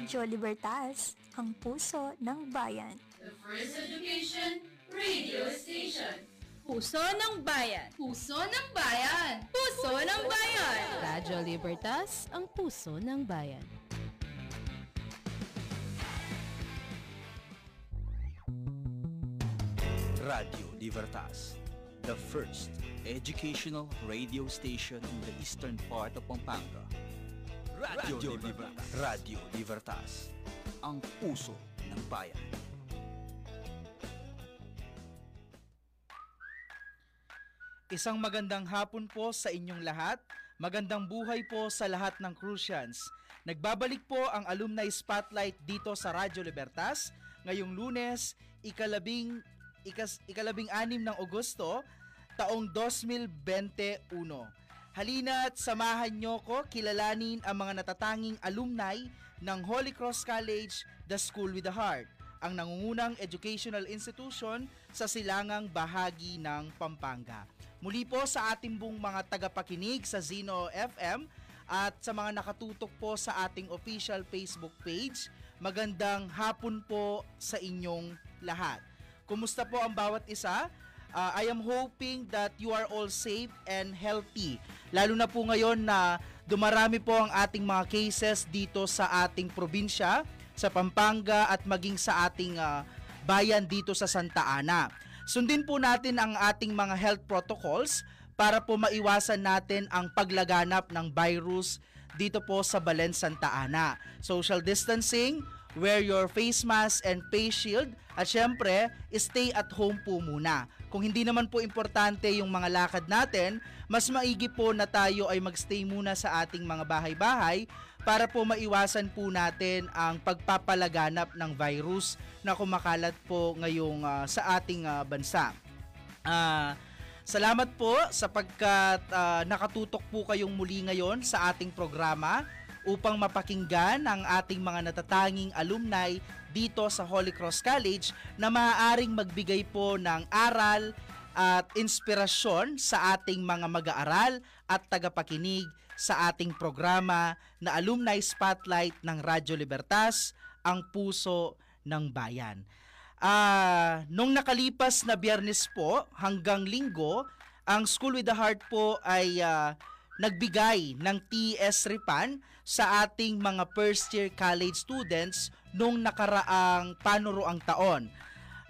Radyo Libertas, ang puso ng bayan. The First Education Radio Station. Puso ng Bayan. Puso ng Bayan. Puso ng Bayan. Radyo Libertas, ang puso ng bayan. Radio Libertas, the first educational radio station in the eastern part of Pampanga. Radio, Libertas. Radio Libertas, ang puso ng bayan. Isang magandang hapon po sa inyong lahat. Magandang buhay po sa lahat ng Crucians. Nagbabalik po ang Alumni Spotlight dito sa Radyo Libertas ngayong lunes, ikalabing, ikas, ikalabing anim ng Agosto, taong 2021. Halina't samahan nyo ko kilalanin ang mga natatanging alumni ng Holy Cross College, The School with the Heart, ang nangungunang educational institution sa silangang bahagi ng Pampanga. Muli po sa ating buong mga tagapakinig sa Zeno FM at sa mga nakatutok po sa ating official Facebook page, magandang hapon po sa inyong lahat. Kumusta po ang bawat isa? Uh, I am hoping that you are all safe and healthy. Lalo na po ngayon na dumarami po ang ating mga cases dito sa ating probinsya, sa Pampanga at maging sa ating uh, bayan dito sa Santa Ana. Sundin po natin ang ating mga health protocols para po maiwasan natin ang paglaganap ng virus dito po sa Balen, Santa Ana. Social distancing, wear your face mask and face shield at syempre, stay at home po muna. Kung hindi naman po importante yung mga lakad natin, mas maigi po na tayo ay magstay muna sa ating mga bahay-bahay para po maiwasan po natin ang pagpapalaganap ng virus na kumakalat po ngayong uh, sa ating uh, bansa. Uh, salamat po sapagkat uh, nakatutok po kayong muli ngayon sa ating programa upang mapakinggan ang ating mga natatanging alumni dito sa Holy Cross College na maaaring magbigay po ng aral at inspirasyon sa ating mga mag-aaral at tagapakinig sa ating programa na Alumni Spotlight ng Radyo Libertas, ang puso ng bayan. Uh, nung nakalipas na biyernes po hanggang linggo, ang School with the Heart po ay uh, nagbigay ng TS Ripan sa ating mga first year college students nung nakaraang panuroang taon.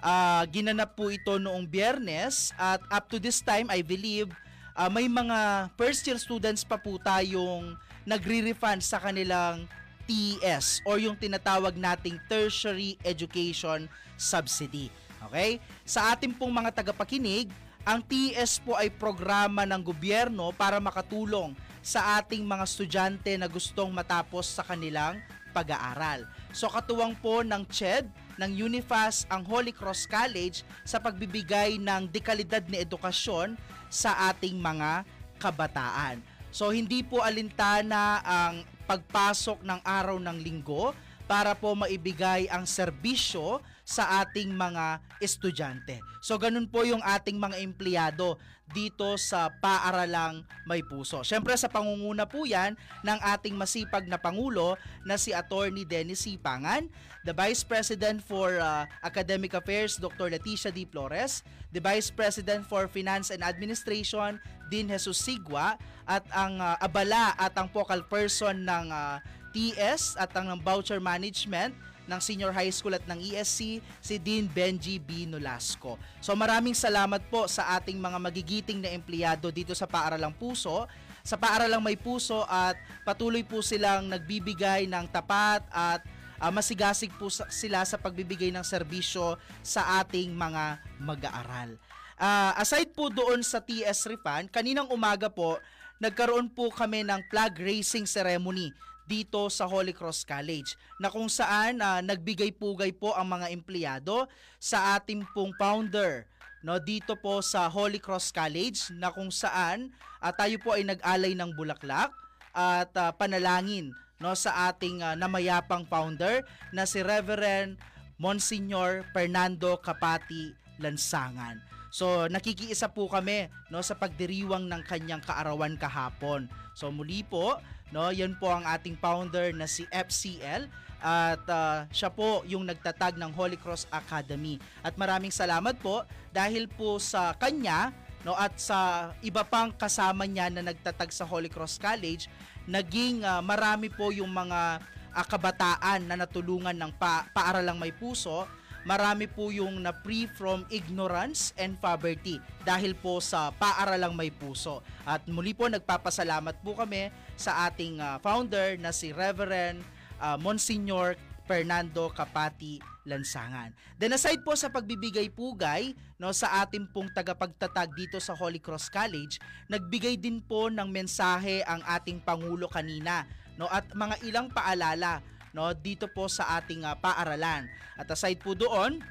Uh, ginanap po ito noong biyernes at up to this time I believe uh, may mga first year students pa po tayong nagre-refund sa kanilang TES or yung tinatawag nating tertiary education subsidy. Okay? Sa ating pong mga tagapakinig, ang TES po ay programa ng gobyerno para makatulong sa ating mga estudyante na gustong matapos sa kanilang pag-aaral. So katuwang po ng CHED, ng UNIFAS, ang Holy Cross College sa pagbibigay ng dekalidad na edukasyon sa ating mga kabataan. So hindi po alintana ang pagpasok ng araw ng linggo para po maibigay ang serbisyo sa ating mga estudyante. So ganun po yung ating mga empleyado dito sa paaralang may puso. Siyempre sa pangunguna po yan ng ating masipag na Pangulo na si Attorney Dennis Sipangan, the Vice President for uh, Academic Affairs Dr. Leticia D. Flores, the Vice President for Finance and Administration Dean Jesus Sigwa at ang uh, abala at ang focal person ng uh, TS at ang ng voucher management ng senior high school at ng ESC si Dean Benji B. Nolasco. So maraming salamat po sa ating mga magigiting na empleyado dito sa Paaralang Puso. Sa Paaralang May Puso at patuloy po silang nagbibigay ng tapat at uh, masigasig po sila sa pagbibigay ng serbisyo sa ating mga mag-aaral. Uh, aside po doon sa TS Refund, kaninang umaga po, nagkaroon po kami ng flag raising ceremony dito sa Holy Cross College na kung saan uh, nagbigay-pugay po ang mga empleyado sa ating pong founder no dito po sa Holy Cross College na kung saan uh, tayo po ay nag-alay ng bulaklak at uh, panalangin no sa ating uh, namayapang founder na si Reverend Monsignor Fernando Kapati Lansangan. So nakikiisa po kami no sa pagdiriwang ng kanyang kaarawan kahapon. So muli po, no, 'yan po ang ating founder na si FCL at ah, siya po yung nagtatag ng Holy Cross Academy. At maraming salamat po dahil po sa kanya no at sa iba pang kasama niya na nagtatag sa Holy Cross College, naging ah, marami po yung mga ah, kabataan na natulungan ng pa- paaralang may puso marami po yung na free from ignorance and poverty dahil po sa paaralang may puso. At muli po nagpapasalamat po kami sa ating ah, founder na si Reverend ah, Monsignor Fernando Kapati Lansangan. Then aside po sa pagbibigay pugay no sa ating pong tagapagtatag dito sa Holy Cross College, nagbigay din po ng mensahe ang ating pangulo kanina no at mga ilang paalala no dito po sa ating ah, paaralan. At aside po doon,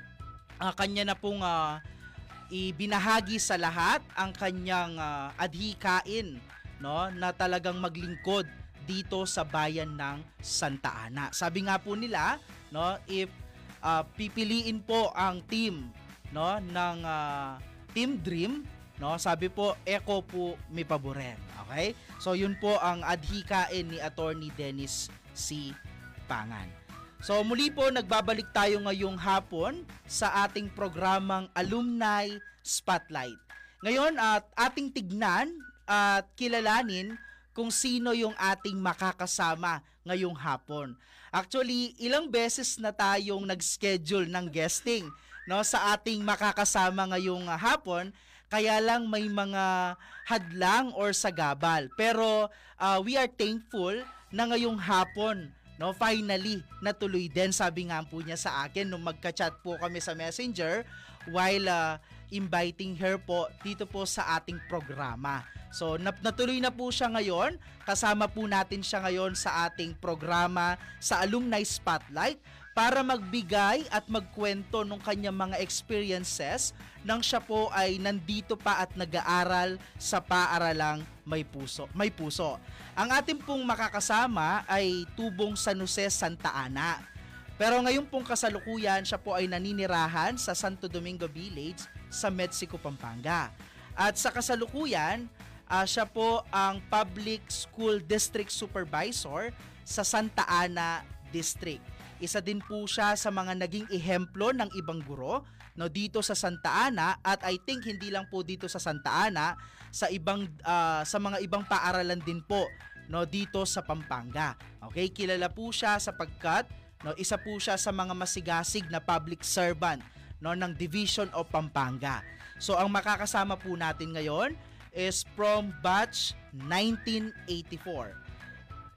ah, kanya na pong ah, ibinahagi sa lahat ang kanyang ah, adhikain no na talagang maglingkod dito sa bayan ng Santa Ana. Sabi nga po nila, no, if ah, pipiliin po ang team no ng ah, Team Dream, no, sabi po Eko po may paboren. Okay? So yun po ang adhikain ni Attorney Dennis C. Pangan. So muli po nagbabalik tayo ngayong hapon sa ating programang Alumni Spotlight. Ngayon at ating tignan at kilalanin kung sino yung ating makakasama ngayong hapon. Actually, ilang beses na tayong nag-schedule ng guesting no sa ating makakasama ngayong hapon kaya lang may mga hadlang or sagabal. Pero ah, we are thankful na ngayong hapon no finally natuloy din sabi nga po niya sa akin nung magka-chat po kami sa Messenger while ah, inviting her po dito po sa ating programa. So natuloy na po siya ngayon. Kasama po natin siya ngayon sa ating programa sa Alumni Spotlight para magbigay at magkwento ng kanyang mga experiences nang siya po ay nandito pa at nag-aaral sa paaralang may puso. May puso. Ang ating pong makakasama ay Tubong San Jose, Santa Ana. Pero ngayon pong kasalukuyan, siya po ay naninirahan sa Santo Domingo Village sa Mexico, Pampanga. At sa kasalukuyan, ah, siya po ang Public School District Supervisor sa Santa Ana District. Isa din po siya sa mga naging ehemplo ng ibang guro no dito sa Santa Ana at I think hindi lang po dito sa Santa Ana sa ibang ah, sa mga ibang paaralan din po no dito sa Pampanga. Okay, kilala po siya sapagkat no isa po siya sa mga masigasig na public servant no ng Division of Pampanga. So ang makakasama po natin ngayon is from batch 1984.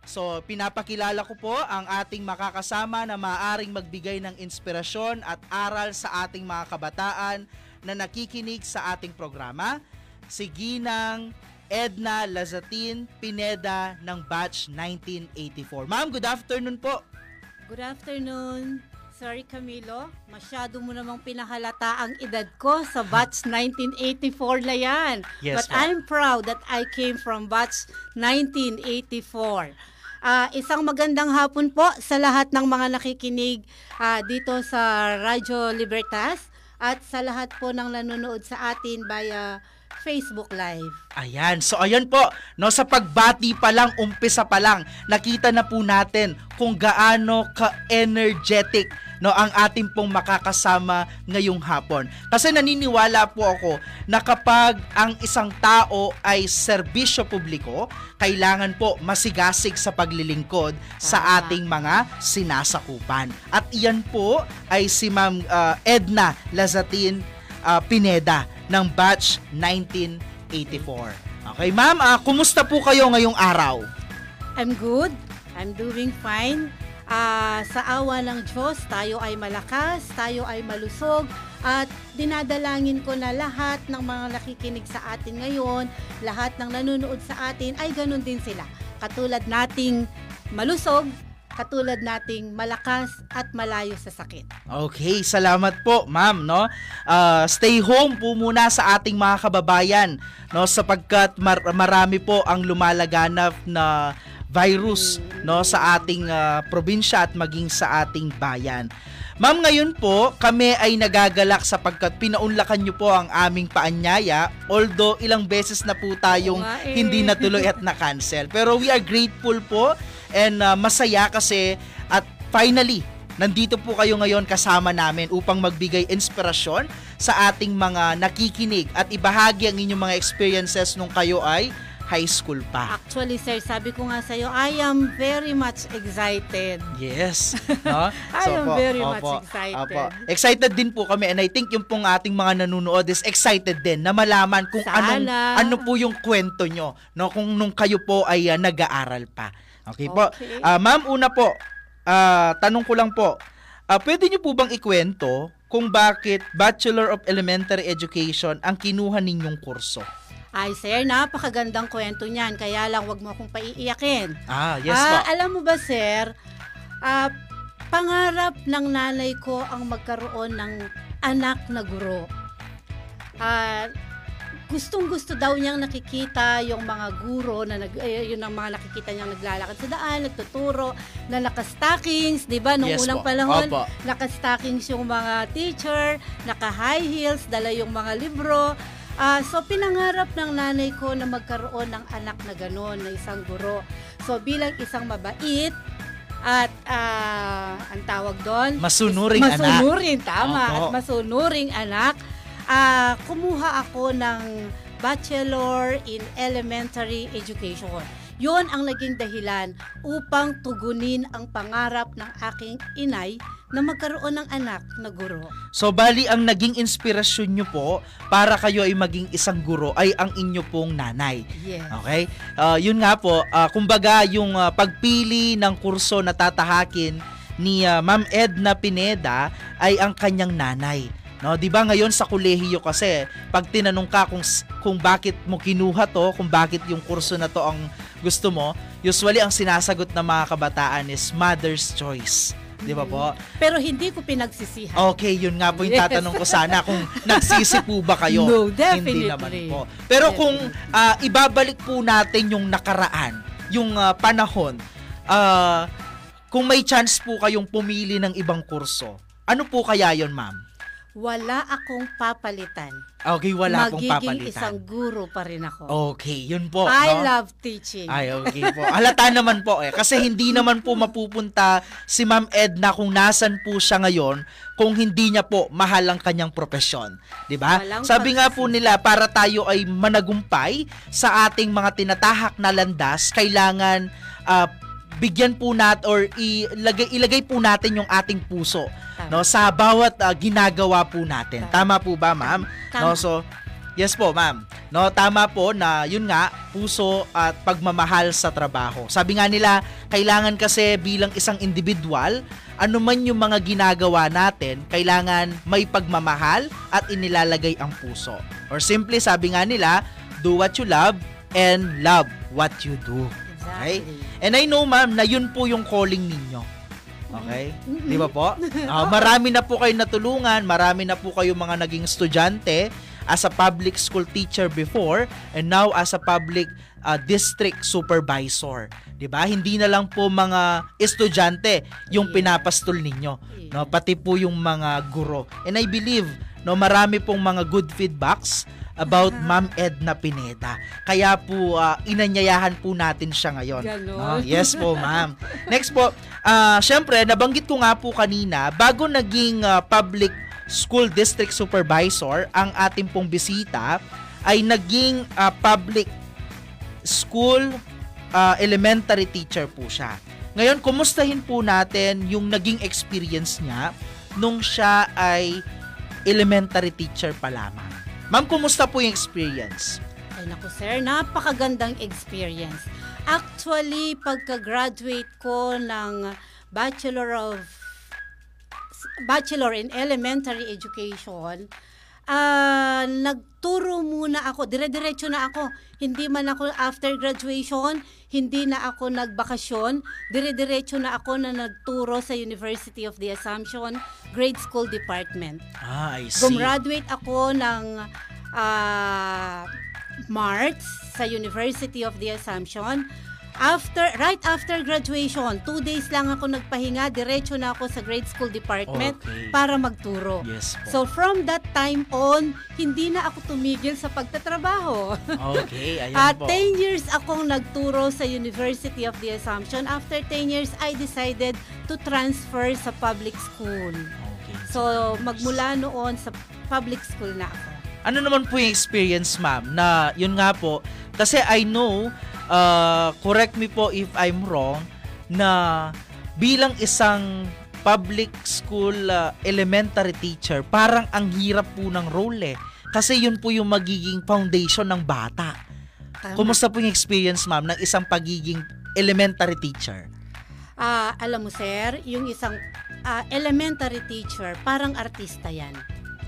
So, pinapakilala ko po ang ating makakasama na maaring magbigay ng inspirasyon at aral sa ating mga kabataan na nakikinig sa ating programa. Si Ginang Edna Lazatin Pineda ng batch 1984. Ma'am, good afternoon po. Good afternoon. Sorry Camilo, masyado mo namang pinahalata ang edad ko sa batch 1984 na yan. Yes, But ma'am. I'm proud that I came from batch 1984. Ah, isang magandang hapon po sa lahat ng mga nakikinig ah, dito sa Radyo Libertas at sa lahat po ng nanonood sa atin via Facebook Live. Ayan. So ayan po, no sa pagbati pa lang, umpisa pa lang, nakita na po natin kung gaano ka-energetic no ang ating pong makakasama ngayong hapon. Kasi naniniwala po ako na kapag ang isang tao ay serbisyo publiko, kailangan po masigasig sa paglilingkod sa ating mga sinasakupan. At iyan po ay si Ma'am ah, Edna Lazatin ah, Pineda ng batch 1984. Okay, ma'am, ah, kumusta po kayo ngayong araw? I'm good. I'm doing fine. Ah, sa awa ng Diyos, tayo ay malakas, tayo ay malusog, at dinadalangin ko na lahat ng mga nakikinig sa atin ngayon, lahat ng nanonood sa atin, ay ganun din sila. Katulad nating malusog, katulad nating malakas at malayo sa sakit. Okay, salamat po, ma'am, no? Ah, stay home po muna sa ating mga kababayan, no, sapagkat mar- marami po ang lumalaganap na virus no sa ating ah, probinsya at maging sa ating bayan. Ma'am, ngayon po, kami ay nagagalak sapagkat pinaunlakan niyo po ang aming paanyaya. Although ilang beses na po tayong eh. hindi natuloy at na-cancel. Pero we are grateful po and uh, masaya kasi at finally, nandito po kayo ngayon kasama namin upang magbigay inspirasyon sa ating mga nakikinig at ibahagi ang inyong mga experiences nung kayo ay high school pa. Actually, sir, sabi ko nga sa'yo, I am very much excited. Yes. No? I am po, very much opo, excited. opo. Excited din po kami and I think yung pong ating mga nanonood is excited din na malaman kung anong Sana. ano po yung kwento nyo no kung nung kayo po ay ah, nag-aaral pa. Okay po. Okay. Ah, ma'am, una po, ah, tanong ko lang po. ah, pwede niyo po bang ikwento kung bakit Bachelor of Elementary Education ang kinuha ninyong kurso? Ay, sir, napakagandang kwento niyan. Kaya lang, wag mo akong paiiyakin. Ah, yes ah, po. alam mo ba, sir, ah, pangarap ng nanay ko ang magkaroon ng anak na guro. Ah, gustong gusto daw niyang nakikita yung mga guro na nag eh, yun ang mga nakikita niyang naglalakad sa daan, nagtuturo na naka-stockings, 'di ba? Nung yes unang po. panahon, Opo. naka-stockings yung mga teacher, naka-high heels, dala yung mga libro. Ah, so pinangarap ng nanay ko na magkaroon ng anak na gano'n, na isang guro. So bilang isang mabait at ah, ang tawag doon, Masunuring anak. masunuring, tama, Opo. at masunuring anak, ah, kumuha ako ng Bachelor in Elementary Education. Yon ang naging dahilan upang tugunin ang pangarap ng aking inay na magkaroon ng anak na guro. So bali ang naging inspirasyon nyo po para kayo ay maging isang guro ay ang inyo pong nanay. Yes. Okay? Ah, yun nga po, ah, kumbaga yung ah, pagpili ng kurso na tatahakin ni ah, Ma'am Edna Pineda ay ang kanyang nanay. No, 'di ba ngayon sa kolehiyo kasi pag tinanong ka kung kung bakit mo kinuha to, kung bakit yung kurso na to ang gusto mo, usually ang sinasagot ng mga kabataan is mother's choice. 'Di ba po? Pero hindi ko pinagsisihan. Okay, yun nga po yung Yes. tatanong ko sana kung nagsisi po ba kayo. No, Hindi definitely. naman po. Pero kung ah, ibabalik po natin yung nakaraan, yung ah, panahon, ah, kung may chance po kayong pumili ng ibang kurso, ano po kaya yon ma'am? Wala akong papalitan. Okay, wala pong Magiging papalitan. isang guro pa rin ako. Okay, yun po. I no? love teaching. Ay, okay po. Halata naman po eh. Kasi hindi naman po mapupunta si Ma'am Edna kung nasan po siya ngayon kung hindi niya po mahal ang kanyang profesyon. 'Di ba? Walang Sabi nga po nila, para tayo ay managumpay sa ating mga tinatahak na landas, kailangan ah, bigyan po natin or ilagay, ilagay po natin yung ating puso Tama. no sa bawat ah, ginagawa po natin. Tama po ba, ma'am? No, Tama. so Yes po, ma'am. No, tama po na yun nga, puso at pagmamahal sa trabaho. Sabi nga nila, kailangan kasi bilang isang individual, ano man yung mga ginagawa natin, kailangan may pagmamahal at inilalagay ang puso. Or simply, sabi nga nila, do what you love and love what you do. Okay? And I know, ma'am, na yun po yung calling ninyo. Okay? Mm-mm. Di ba po? Ah, marami na po kayo natulungan, marami na po kayo mga naging estudyante as a public school teacher before and now as a public ah, district supervisor. 'Di ba? Hindi na lang po mga estudyante yung pinapastol ninyo, no? Pati po yung mga guro. And I believe no marami pong mga good feedbacks about Ma'am Edna Pineda. Kaya po ah, inanyayahan po natin siya ngayon. No? Yes po, ma'am. Next po, ah syempre, nabanggit ko nga po kanina, bago naging ah, public school district supervisor, ang ating pong bisita ay naging ah, public school ah, elementary teacher po siya. Ngayon, kumustahin po natin yung naging experience niya nung siya ay elementary teacher pa lamang. Ma'am, kumusta po yung experience? Ay naku sir, napakagandang experience. Actually, pagka-graduate ko ng Bachelor of Bachelor in Elementary Education, ah nagturo muna ako, dire-diretso na ako. Hindi man ako after graduation, hindi na ako nagbakasyon, dire-diretso na ako na nagturo sa University of the Assumption Grade School Department. Ah, I see. Gumraduate ako ng ah, March sa University of the Assumption. After right after graduation, two days lang ako nagpahinga, diretso na ako sa grade school department Okay. para magturo. Yes po. So from that time on, hindi na ako tumigil sa pagtatrabaho. okay, ayan At po. 10 years akong nagturo sa University of the Assumption. After 10 years, I decided to transfer sa public school. Okay. So magmula noon sa public school na ako. Ano naman po yung experience, ma'am, na yun nga po, kasi I know, uh, correct me po if I'm wrong, na bilang isang public school uh, elementary teacher, parang ang hirap po ng role eh. Kasi yun po yung magiging foundation ng bata. Tama. Kumusta po yung experience, ma'am, ng isang pagiging elementary teacher? Ah, alam mo sir, yung isang ah, elementary teacher, parang artista yan.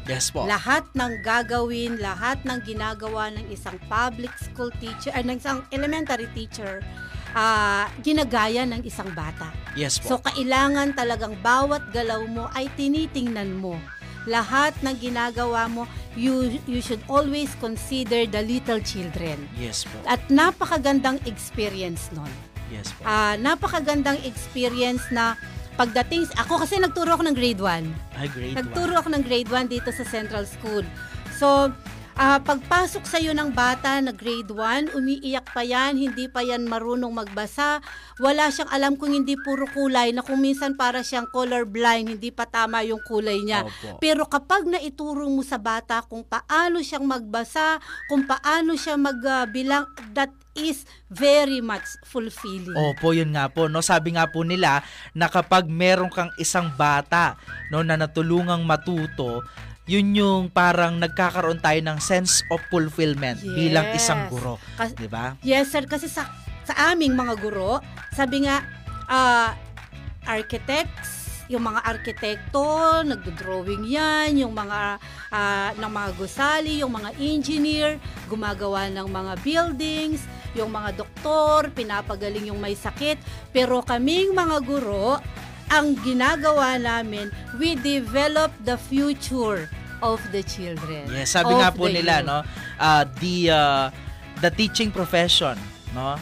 Yes po. Lahat ng gagawin, lahat ng ginagawa ng isang public school teacher, ay ng isang elementary teacher, ah, ginagaya ng isang bata. yes po. So, kailangan talagang bawat galaw mo ay tinitingnan mo. Lahat ng ginagawa mo, you, you should always consider the little children. yes po. At napakagandang experience nun. Yes po. Ah, napakagandang experience na pagdating, ako kasi nagturo ako ng grade 1. Ay, great Nagturo ako ng grade 1 dito sa Central School. So, ah, pagpasok sa'yo ng bata na grade 1, umiiyak pa yan, hindi pa yan marunong magbasa, wala siyang alam kung hindi puro kulay, na kung minsan para siyang color blind, hindi pa tama yung kulay niya. Opo. Pero kapag naituro mo sa bata kung paano siyang magbasa, kung paano siya magbilang, that is very much fulfilling. Opo, yun nga po. No? Sabi nga po nila na kapag meron kang isang bata no, na natulungang matuto, yun yung parang nagkakaroon tayo ng sense of fulfillment bilang isang Yes. guro. Kas- Di ba? Yes, sir. Kasi sa, sa aming mga guro, sabi nga, ah, architects, yung mga arkitekto, nagdo-drawing yan, yung mga ah, ng mga gusali, yung mga engineer, gumagawa ng mga buildings, yung mga doktor, pinapagaling yung may sakit. Pero kaming mga guro, ang ginagawa namin, we develop the future of the children. Yes, sabi nga po nila youth. no, uh, the uh, the teaching profession, no?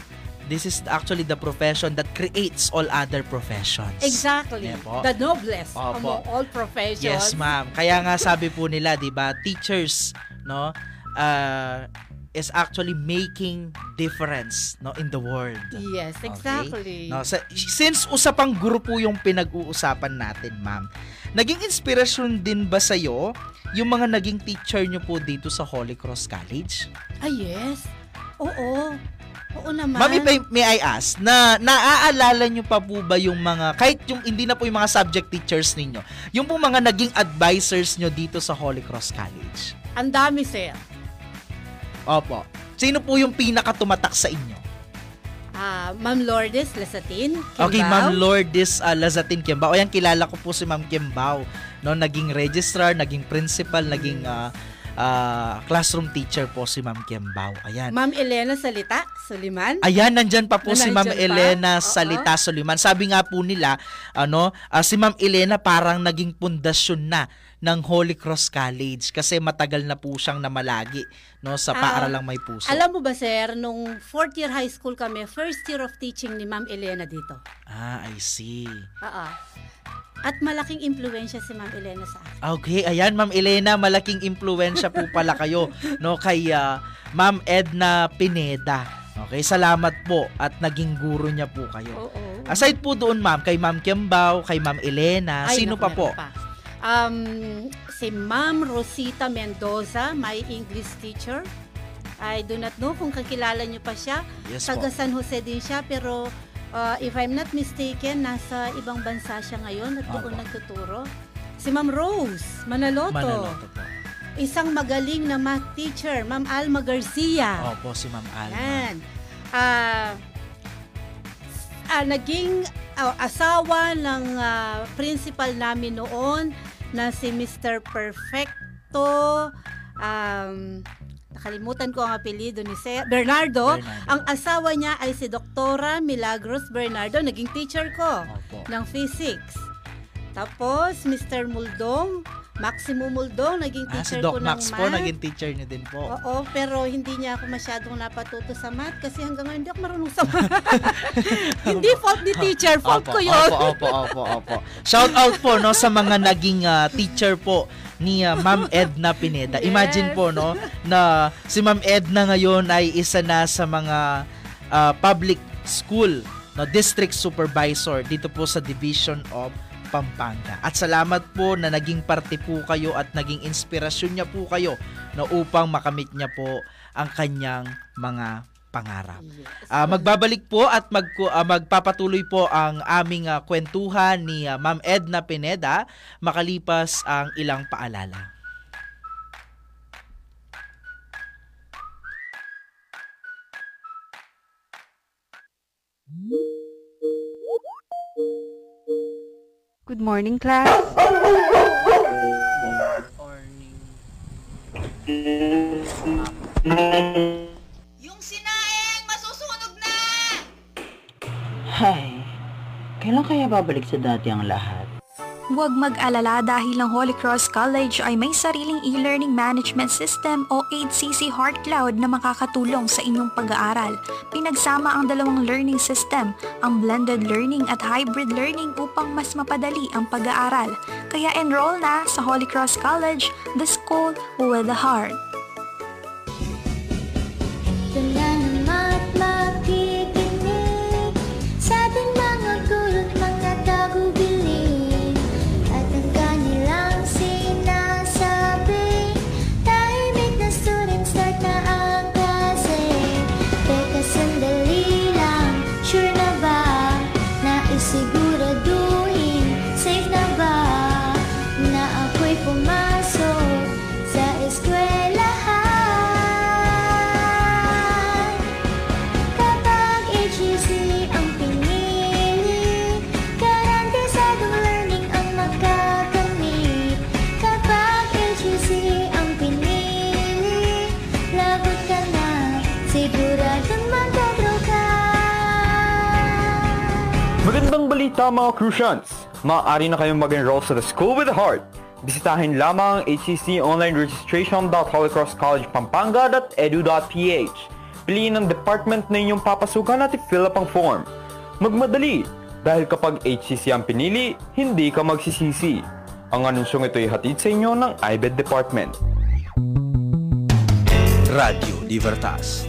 This is actually the profession that creates all other professions. Exactly. Yeah po. The noblest Opo. among all professions. Yes, ma'am. Kaya nga sabi po nila, 'di ba, teachers, no, uh, is actually making difference, no, in the world. Yes, exactly. No, sa, since usapang guro po yung pinag-uusapan natin, ma'am. Naging inspirasyon din ba sa yung mga naging teacher nyo po dito sa Holy Cross College? Ah, yes. Oo. Oo naman. Ma'am, if I- may I ask, na naaalala nyo pa po ba yung mga, kahit yung hindi na po yung mga subject teachers ninyo, yung po mga naging advisors nyo dito sa Holy Cross College? Ang dami, sir. Opo. Sino po yung pinaka-tumatak sa inyo? Ah, Ma'am Lourdes Lasatin. Okay, Kimbao. Ma'am Lourdes uh, Lazatin Kimbao. Ayan, kilala ko po si Ma'am Kimbao. No, naging registrar, naging principal, naging ah, ah, classroom teacher po si Ma'am Kimbao. Ayan. Ma'am Elena Salita Suliman. Ayan, nandyan pa po si Ma'am Nandyan pa? Elena Oo. Salita Soliman. Sabi nga po nila, ano, ah, si Ma'am Elena parang naging pundasyon na ng Holy Cross College kasi matagal na po siyang namalagi no sa Ah, paaralang may puso. Alam mo ba, sir, nung fourth year high school kami, first year of teaching ni Ma'am Elena dito. ah, I see. Oo. At malaking impluensya si Ma'am Elena sa akin. Okay, ayan Ma'am Elena, malaking impluwensya po pala kayo no kay ah, Ma'am Edna Pineda. Okay, salamat po at naging guro niya po kayo. Oo. Aside po doon Ma'am, kay Ma'am Kiambao, kay Ma'am Elena, Ay, sino naku, pa po? meron Um, si Ma'am Rosita Mendoza, my English teacher. I do not know kung kakilala niyo pa siya. Yes Taga po. San Jose din siya, pero uh, if I'm not mistaken, nasa ibang bansa siya ngayon at doon Opo. nagtuturo. Si Ma'am Rose Manaloto. Manaloto po. Isang magaling na math teacher, Ma'am Alma Garcia. Opo, si Ma'am Alma. Yan. Ah, ah, naging ah, asawa ng ah, principal namin noon na si Mr. Perfecto. Um, nakalimutan ko ang apelido ni Sir Bernardo. Bernardo. Ang asawa niya ay si Doktora Milagros Bernardo, naging teacher ko Opo. ng physics. Tapos, Mr. Muldong, Maximo Muldong, naging Ah, si teacher Doc ko ng Max po, math. naging teacher niyo din po. Oo, pero hindi niya ako masyadong napatuto sa math kasi hanggang ngayon hindi ako marunong sa math. hindi fault ni teacher, fault Opo, ko yun. Opo, opo, opo, opo. Shout out po no sa mga naging ah, teacher po ni ah, Ma'am Edna Pineda. Imagine Yes. po no na si Ma'am Edna ngayon ay isa na sa mga ah, public school no district supervisor dito po sa Division of Pampanga. At salamat po na naging parte po kayo at naging inspirasyon niya po kayo na upang makamit niya po ang kanyang mga pangarap. Ah, magbabalik po at mag, ah, magpapatuloy po ang aming ah, kwentuhan ni ah, Ma'am Edna Pineda makalipas ang ilang paalala. Good morning, class. Yung sinaing, masusunog na! Hay, kailan kaya babalik sa dati ang lahat? Huwag mag-alala dahil ang Holy Cross College ay may sariling e-learning management system o 8CC Heart Cloud na makakatulong sa inyong pag-aaral. Pinagsama ang dalawang learning system, ang blended learning at hybrid learning upang mas mapadali ang pag-aaral. Kaya enroll na sa Holy Cross College, the school with a heart. Tula balita mga Crucians! Maaari na kayong mag-enroll sa The School with a Heart. Bisitahin lamang ang hcconlineregistration.holycrosscollegepampanga.edu.ph Piliin ang department na inyong papasukan at i-fill up ang form. Magmadali! Dahil kapag HCC ang pinili, hindi ka magsisisi. Ang anunsyong ito ay hatid sa inyo ng IBED Department. Radio Libertas,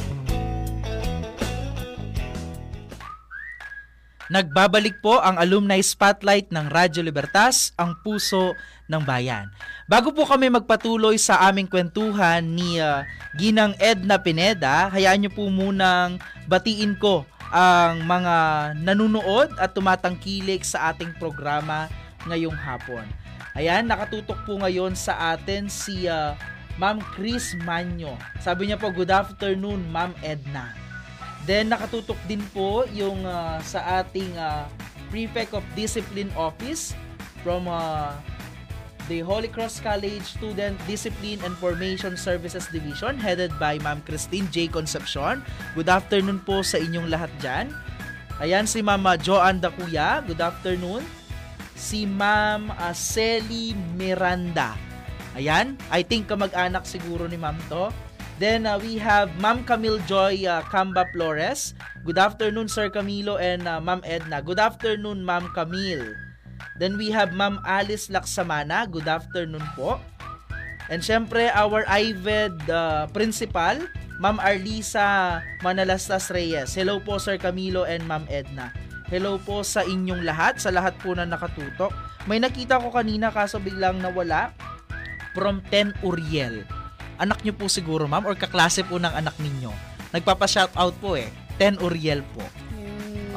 Nagbabalik po ang alumni spotlight ng Radyo Libertas, ang puso ng bayan. Bago po kami magpatuloy sa aming kwentuhan ni ah, Ginang Edna Pineda, hayaan niyo po munang batiin ko ang mga nanunood at tumatangkilik sa ating programa ngayong hapon. Ayan, nakatutok po ngayon sa atin si ah, Ma'am Chris Manyo. Sabi niya po, good afternoon, Ma'am Edna. Then nakatutok din po yung ah, sa ating ah, Prefect of Discipline Office from ah, the Holy Cross College Student Discipline and Formation Services Division headed by Ma'am Christine J. Concepcion. Good afternoon po sa inyong lahat dyan. Ayan si Ma'am Joanne Dakuya. Good afternoon. Si Ma'am ah, Selly Miranda. Ayan, I think kamag-anak siguro ni Ma'am to. Then uh, we have Ma'am Camille Joy uh, Camba Flores. Good afternoon Sir Camilo and uh, Ma'am Edna. Good afternoon Ma'am Camille. Then we have Ma'am Alice Laksamana. Good afternoon po. And syempre our IVED uh, principal, Ma'am Arlisa Manalastas Reyes. Hello po Sir Camilo and Ma'am Edna. Hello po sa inyong lahat, sa lahat po na nakatutok. May nakita ko kanina kaso biglang nawala from 10 Uriel. Anak nyo po siguro ma'am or kaklase po ng anak ninyo. Nagpapa-shoutout po eh. 10 Uriel po.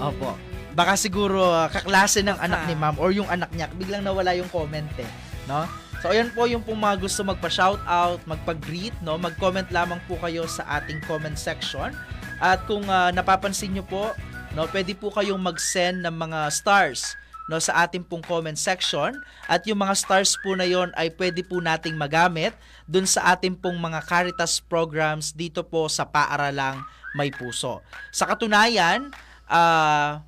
Opo. Baka siguro uh, kaklase ng anak ni ma'am or yung anak niya. Biglang nawala yung comment eh. No? So ayan po yung pong mga gusto magpa-shoutout, magpa-greet, no? Mag-comment lamang po kayo sa ating comment section. At kung uh, napapansin nyo po, no, pwede po kayong mag-send ng mga stars no sa ating pong comment section at yung mga stars po na yon ay pwede po nating magamit dun sa ating pong mga Caritas programs dito po sa Paaralang May Puso. Sa katunayan, ah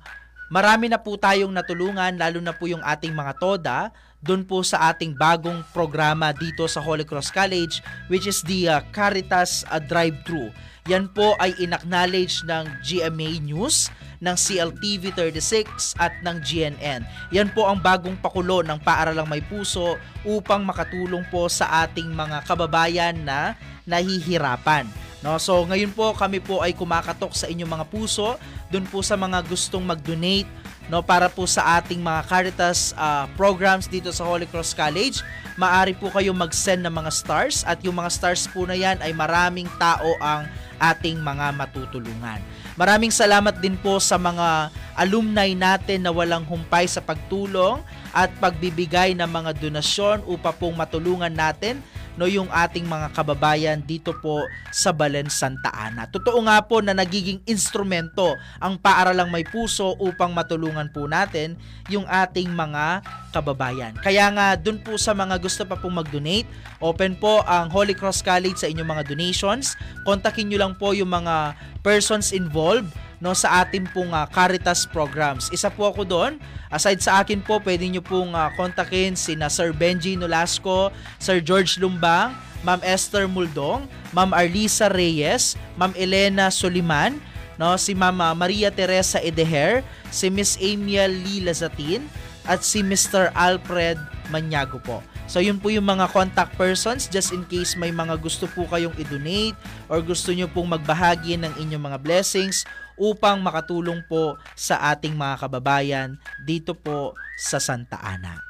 marami na po tayong natulungan lalo na po yung ating mga toda doon po sa ating bagong programa dito sa Holy Cross College which is the uh, Caritas uh, Drive-Thru. Yan po ay inacknowledge ng GMA News, ng CLTV 36 at ng GNN. Yan po ang bagong pakulo ng Paaralang May Puso upang makatulong po sa ating mga kababayan na nahihirapan. No, so ngayon po kami po ay kumakatok sa inyong mga puso, doon po sa mga gustong mag-donate no para po sa ating mga Caritas uh, programs dito sa Holy Cross College. Maari po kayo mag-send ng mga stars at yung mga stars po na yan ay maraming tao ang ating mga matutulungan. Maraming salamat din po sa mga alumni natin na walang humpay sa pagtulong at pagbibigay ng mga donasyon upang pong matulungan natin no yung ating mga kababayan dito po sa Balen Santa Ana. Totoo nga po na nagiging instrumento ang paaralang may puso upang matulungan po natin yung ating mga kababayan. Kaya nga dun po sa mga gusto pa pong mag-donate, open po ang Holy Cross College sa inyong mga donations. Kontakin nyo lang po yung mga persons involved no sa ating pong uh, Caritas programs. Isa po ako doon. Aside sa akin po, pwede nyo pong uh, kontakin si na Sir Benji Nolasco, Sir George Lumbang, Ma'am Esther Muldong, Ma'am Arlisa Reyes, Ma'am Elena Soliman, no, si Ma'am uh, Maria Teresa Edeher, si Miss Amiel Lee Lazatin, at si Mr. Alfred Manyago po. So yun po yung mga contact persons just in case may mga gusto po kayong i-donate or gusto nyo pong magbahagi ng inyong mga blessings upang makatulong po sa ating mga kababayan dito po sa Santa Ana.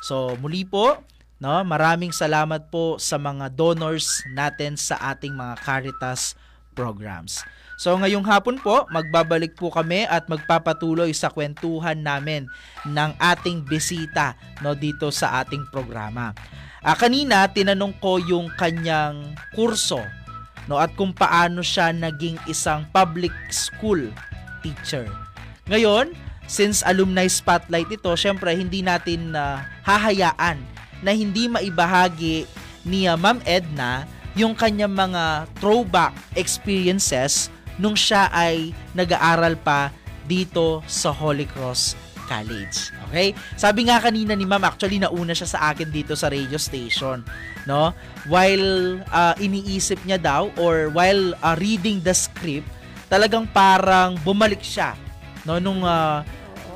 So muli po, no, maraming salamat po sa mga donors natin sa ating mga Caritas programs. So ngayong hapon po, magbabalik po kami at magpapatuloy sa kwentuhan namin ng ating bisita no dito sa ating programa. Ah, kanina tinanong ko yung kanyang kurso no at kung paano siya naging isang public school teacher. Ngayon, since alumni spotlight ito, syempre hindi natin uh, hahayaan na hindi maibahagi ni uh, Ma'am Edna yung kanyang mga throwback experiences nung siya ay nag-aaral pa dito sa Holy Cross College. Okay? Sabi nga kanina ni Ma'am, actually nauna siya sa akin dito sa radio station, no? While uh, iniisip niya daw or while uh, reading the script, talagang parang bumalik siya no nung uh,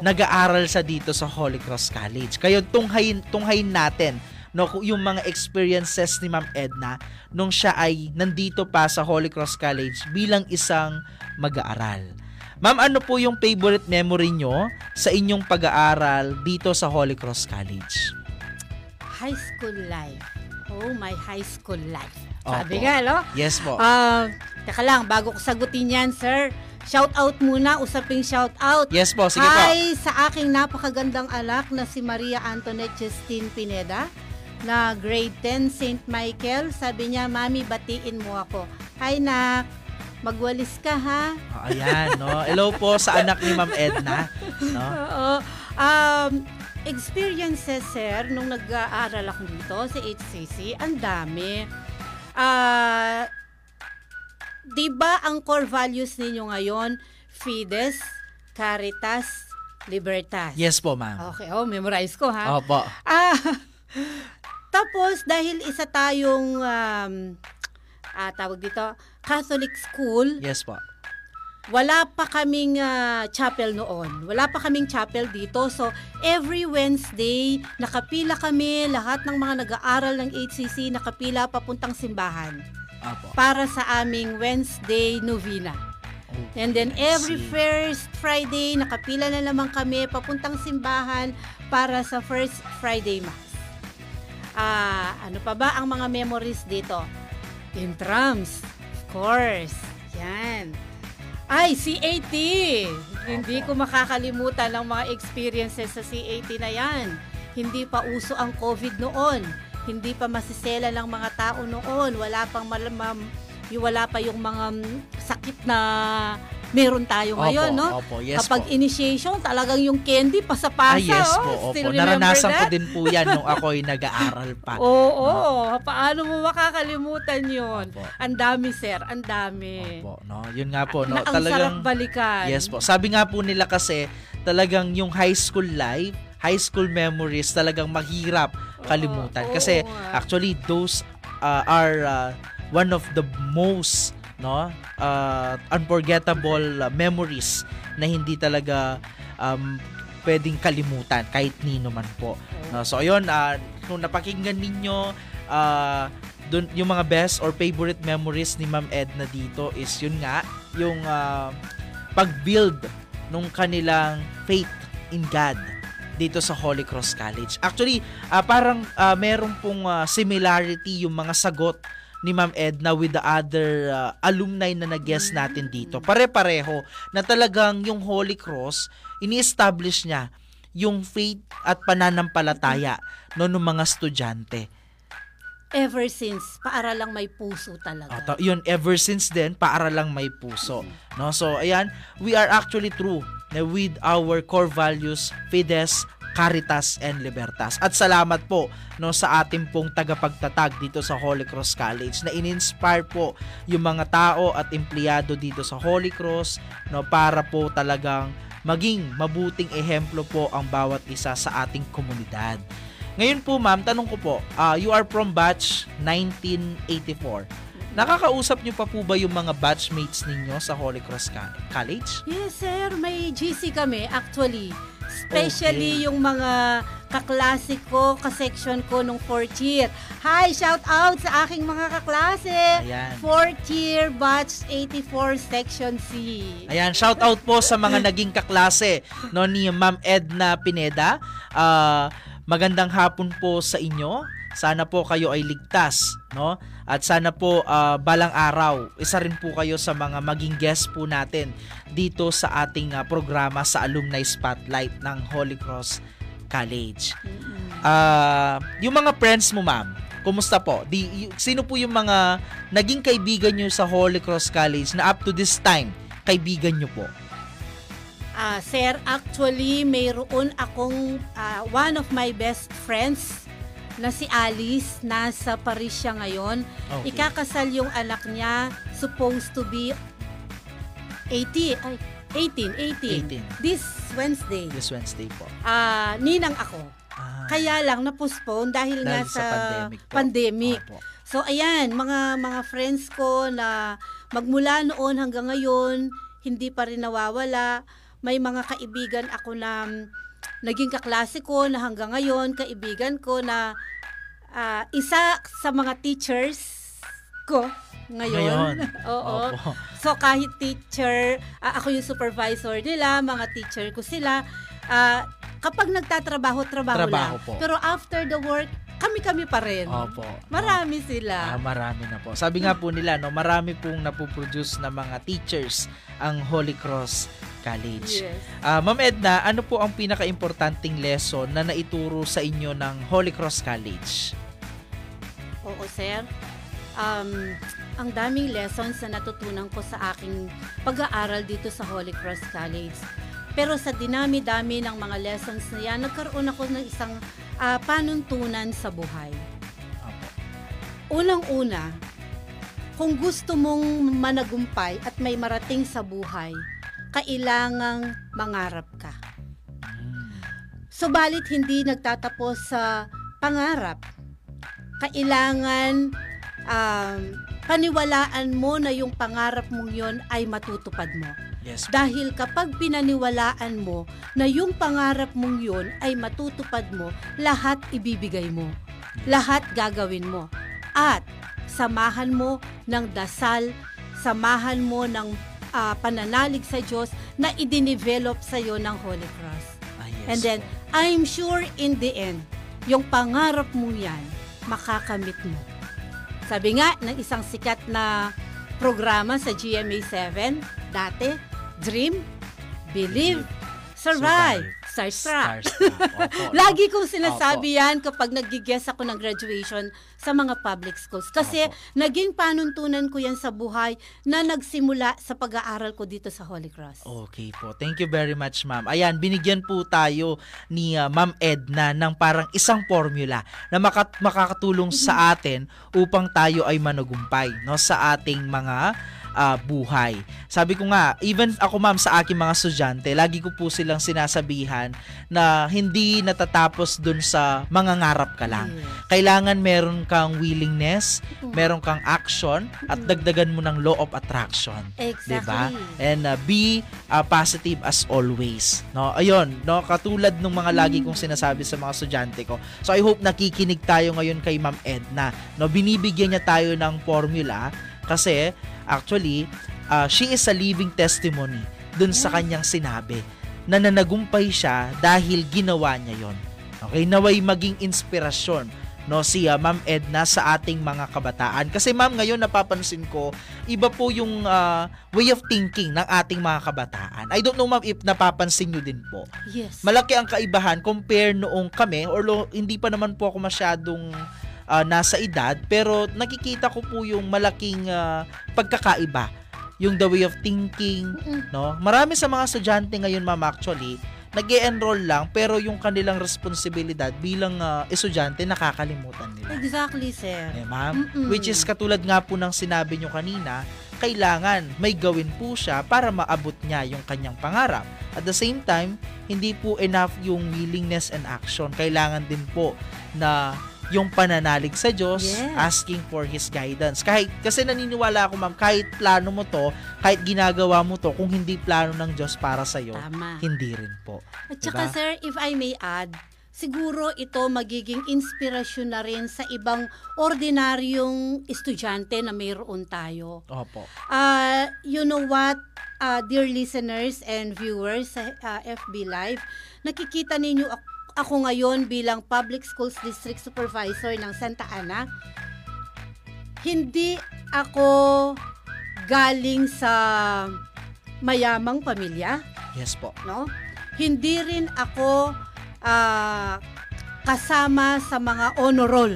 nag-aaral sa dito sa Holy Cross College. Kayo tunghayin tunghayin natin no yung mga experiences ni Ma'am Edna nung siya ay nandito pa sa Holy Cross College bilang isang mag-aaral. Ma'am, ano po yung favorite memory nyo sa inyong pag-aaral dito sa Holy Cross College? High school life. Oh, my high school life. Opo. Sabi nga, no? Yes po. Ah, teka lang, bago ko sagutin yan, sir. Shout out muna, usaping shout out. Yes po, sige po. Hi sa aking napakagandang anak na si Maria Antoinette Justine Pineda na grade 10 St. Michael. Sabi niya, Mami, batiin mo ako. Hi, nak. Magwalis ka, ha? Oh, ayan, no? Hello po sa anak ni Ma'am Edna. No? Oo. Um, experiences, sir, nung nag-aaral ako dito sa HCC, ang dami. Ah... 'di ba ang core values ninyo ngayon, Fides, Caritas, Libertas? Yes po, ma'am. Okay, oh, memorize ko ha. Opo. Ah, tapos dahil isa tayong um, ah, tawag dito, Catholic school, Yes po. wala pa kaming ah, chapel noon. Wala pa kaming chapel dito. So, every Wednesday, nakapila kami, lahat ng mga nag-aaral ng HCC, nakapila papuntang simbahan Opo. para sa aming Wednesday novena. And then every first Friday, nakapila na naman kami papuntang simbahan para sa first Friday Mass. Ah, ano pa ba ang mga memories dito? Intrams, of course. Yan. Ay, CAT! Hindi ko makakalimutan ang mga experiences sa CAT na yan. Hindi pa uso ang COVID noon. Hindi pa masisela lang mga tao noon. Wala pang malamam, wala pa yung mga mm, sakit na meron tayo ngayon, Opo, no? opo, yes Kapag po. initiation, talagang yung candy, pasapasa, Ah, yes oh. po, opo. Naranasan ko that? din po yan nung ako'y nag-aaral pa. Oo, oo. paano mo makakalimutan yun? Opo. Ang dami, sir, ang dami. Opo, no? Yun nga po, no? Na, ang sarap balikan. Yes po. Sabi nga po nila kasi talagang yung high school life, high school memories talagang mahirap kalimutan. Oo, kasi oo nga. actually those uh, are uh, one of the most no uh, unforgettable uh, memories na hindi talaga um, pwedeng kalimutan kahit nino man po. No? So ayun, uh, kung napakinggan ninyo uh, dun, yung mga best or favorite memories ni Ma'am Edna dito is yun nga, yung uh, pag-build nung kanilang faith in God dito sa Holy Cross College. Actually, ah, parang ah, meron pong ah, similarity yung mga sagot ni Ma'am Edna with the other ah, alumni na nag-guest natin dito. Pare-pareho na talagang yung Holy Cross, ini-establish niya yung faith at pananampalataya no ng mga estudyante. Ever since, paaralang may puso talaga. Ta- yun, ever since then, para lang may puso. No? So, ayan, we are actually true na with our core values, Fides, Caritas, and Libertas. At salamat po no, sa ating pong tagapagtatag dito sa Holy Cross College na in-inspire po yung mga tao at empleyado dito sa Holy Cross no, para po talagang maging mabuting ehemplo po ang bawat isa sa ating komunidad. Ngayon po ma'am, tanong ko po, ah, you are from batch 1984. Nakakausap niyo pa po ba yung mga batchmates ninyo sa Holy Cross College? Yes, sir. May GC kami, actually. Especially Okay. yung mga kaklase ko, kasection ko nung fourth year. Hi, shout out sa aking mga kaklase. Ayan. Fourth year, batch 84, section C. Ayan, shout out po sa mga naging kaklase no ni Ma'am Edna Pineda. Ah, magandang hapon po sa inyo. Sana po kayo ay ligtas, no? At sana po ah, balang araw, isa rin po kayo sa mga maging guest po natin dito sa ating ah, programa sa Alumni Spotlight ng Holy Cross College. Ah, yung mga friends mo, ma'am, kumusta po? Di, sino po yung mga naging kaibigan nyo sa Holy Cross College na up to this time, kaibigan nyo po? Ah, sir, actually, mayroon akong ah, one of my best friends na si Alice. Nasa Paris siya ngayon. Okay. Ikakasal yung anak niya, supposed to be 80, ay, 18, 18. 18. This Wednesday. This Wednesday po. Ah, ninang ako. Ah, Kaya lang na-postpone dahil, nga dahil sa, pandemic po. pandemic. Opo. So ayan, mga mga friends ko na magmula noon hanggang ngayon, hindi pa rin nawawala. May mga kaibigan ako na naging kaklase ko na hanggang ngayon, kaibigan ko na ah, isa sa mga teachers ko ngayon. Ngayon. Oo. Opo. So kahit teacher, ah, ako yung supervisor nila, mga teacher ko sila, ah, kapag nagtatrabaho, trabaho, Trabaho lang. po. Pero after the work, kami-kami pa rin. Opo. Marami Ah, sila. marami na po. Sabi nga po nila, no, marami pong napoproduce na mga teachers ang Holy Cross College. Yes. Ah, Ma'am Edna, ano po ang pinaka-importanting lesson na naituro sa inyo ng Holy Cross College? Oo, sir. Um, ang daming lessons na natutunan ko sa aking pag-aaral dito sa Holy Cross College. Pero sa dinami-dami ng mga lessons na yan, nagkaroon ako ng isang ah, panuntunan sa buhay. Unang-una, kung gusto mong managumpay at may marating sa buhay, kailangang mangarap ka. Subalit hindi nagtatapos sa pangarap. Kailangan um, paniwalaan mo na yung pangarap mong yon ay matutupad mo. Yes. Dahil kapag pinaniwalaan mo na yung pangarap mong yon ay matutupad mo, lahat ibibigay mo. Lahat gagawin mo. At samahan mo ng dasal, samahan mo ng ah, pananalig sa Diyos na idinivelop sa iyo ng Holy Cross. Ah, yes And then. I'm sure in the end, yung pangarap mo yan, makakamit mo. Sabi nga ng isang sikat na programa sa GMA7 dati, Dream, Believe, Survive. Starstruck. Starstruck. Opo? Lagi kong sinasabi yan kapag nag-guest ako ng graduation sa mga public schools. Kasi Opo. naging panuntunan ko yan sa buhay na nagsimula sa pag-aaral ko dito sa Holy Cross. Okay po. Thank you very much, ma'am. Ayan, binigyan po tayo ni uh, Ma'am Edna ng parang isang formula na makat- makakatulong sa atin upang tayo ay manugumpay no sa ating mga ah, buhay. Sabi ko nga, even ako ma'am sa aking mga estudyante, lagi ko po silang sinasabihan na hindi natatapos dun sa mga ngarap ka lang. Kailangan meron kang willingness, meron kang action, at dagdagan mo ng law of attraction. Exactly. 'di ba? And uh, be uh, positive as always. No, ayun, no, katulad ng mga lagi kong sinasabi sa mga estudyante ko. So I hope nakikinig tayo ngayon kay Ma'am Edna. No, binibigyan niya tayo ng formula kasi actually uh, she is a living testimony dun sa kanyang sinabi na nanagumpay siya dahil ginawa niya yon. Okay, naway maging inspirasyon no si uh, Ma'am Edna sa ating mga kabataan. Kasi ma'am, ngayon napapansin ko, iba po yung uh, way of thinking ng ating mga kabataan. I don't know ma'am if napapansin nyo din po. Yes. Malaki ang kaibahan compare noong kami or lo, hindi pa naman po ako masyadong ah, nasa edad pero nakikita ko po yung malaking ah, pagkakaiba yung the way of thinking no marami sa mga estudyante ngayon ma'am actually nag enroll lang pero yung kanilang responsibilidad bilang ah, estudyante nakakalimutan nila Exactly, sir. eh, ma'am. Mm-mm. Which is katulad nga po ng sinabi nyo kanina, kailangan may gawin po siya para maabot niya yung kanyang pangarap. At the same time, hindi po enough yung willingness and action. Kailangan din po na yung pananalig sa Diyos, Yes. asking for His guidance. Kahit, kasi naniniwala ako ma'am, kahit plano mo to, kahit ginagawa mo to, kung hindi plano ng Diyos para sa'yo, Tama. hindi rin po. At saka, Diba? sir, if I may add, siguro ito magiging inspirasyon na rin sa ibang ordinaryong estudyante na mayroon tayo. Opo. Uh, you know what, uh, dear listeners and viewers sa uh, FB Live, nakikita ninyo ak- ako ngayon bilang Public Schools District Supervisor ng Santa Ana. Hindi ako galing sa mayamang pamilya Yes po. no? Hindi rin ako ah, kasama sa mga honor roll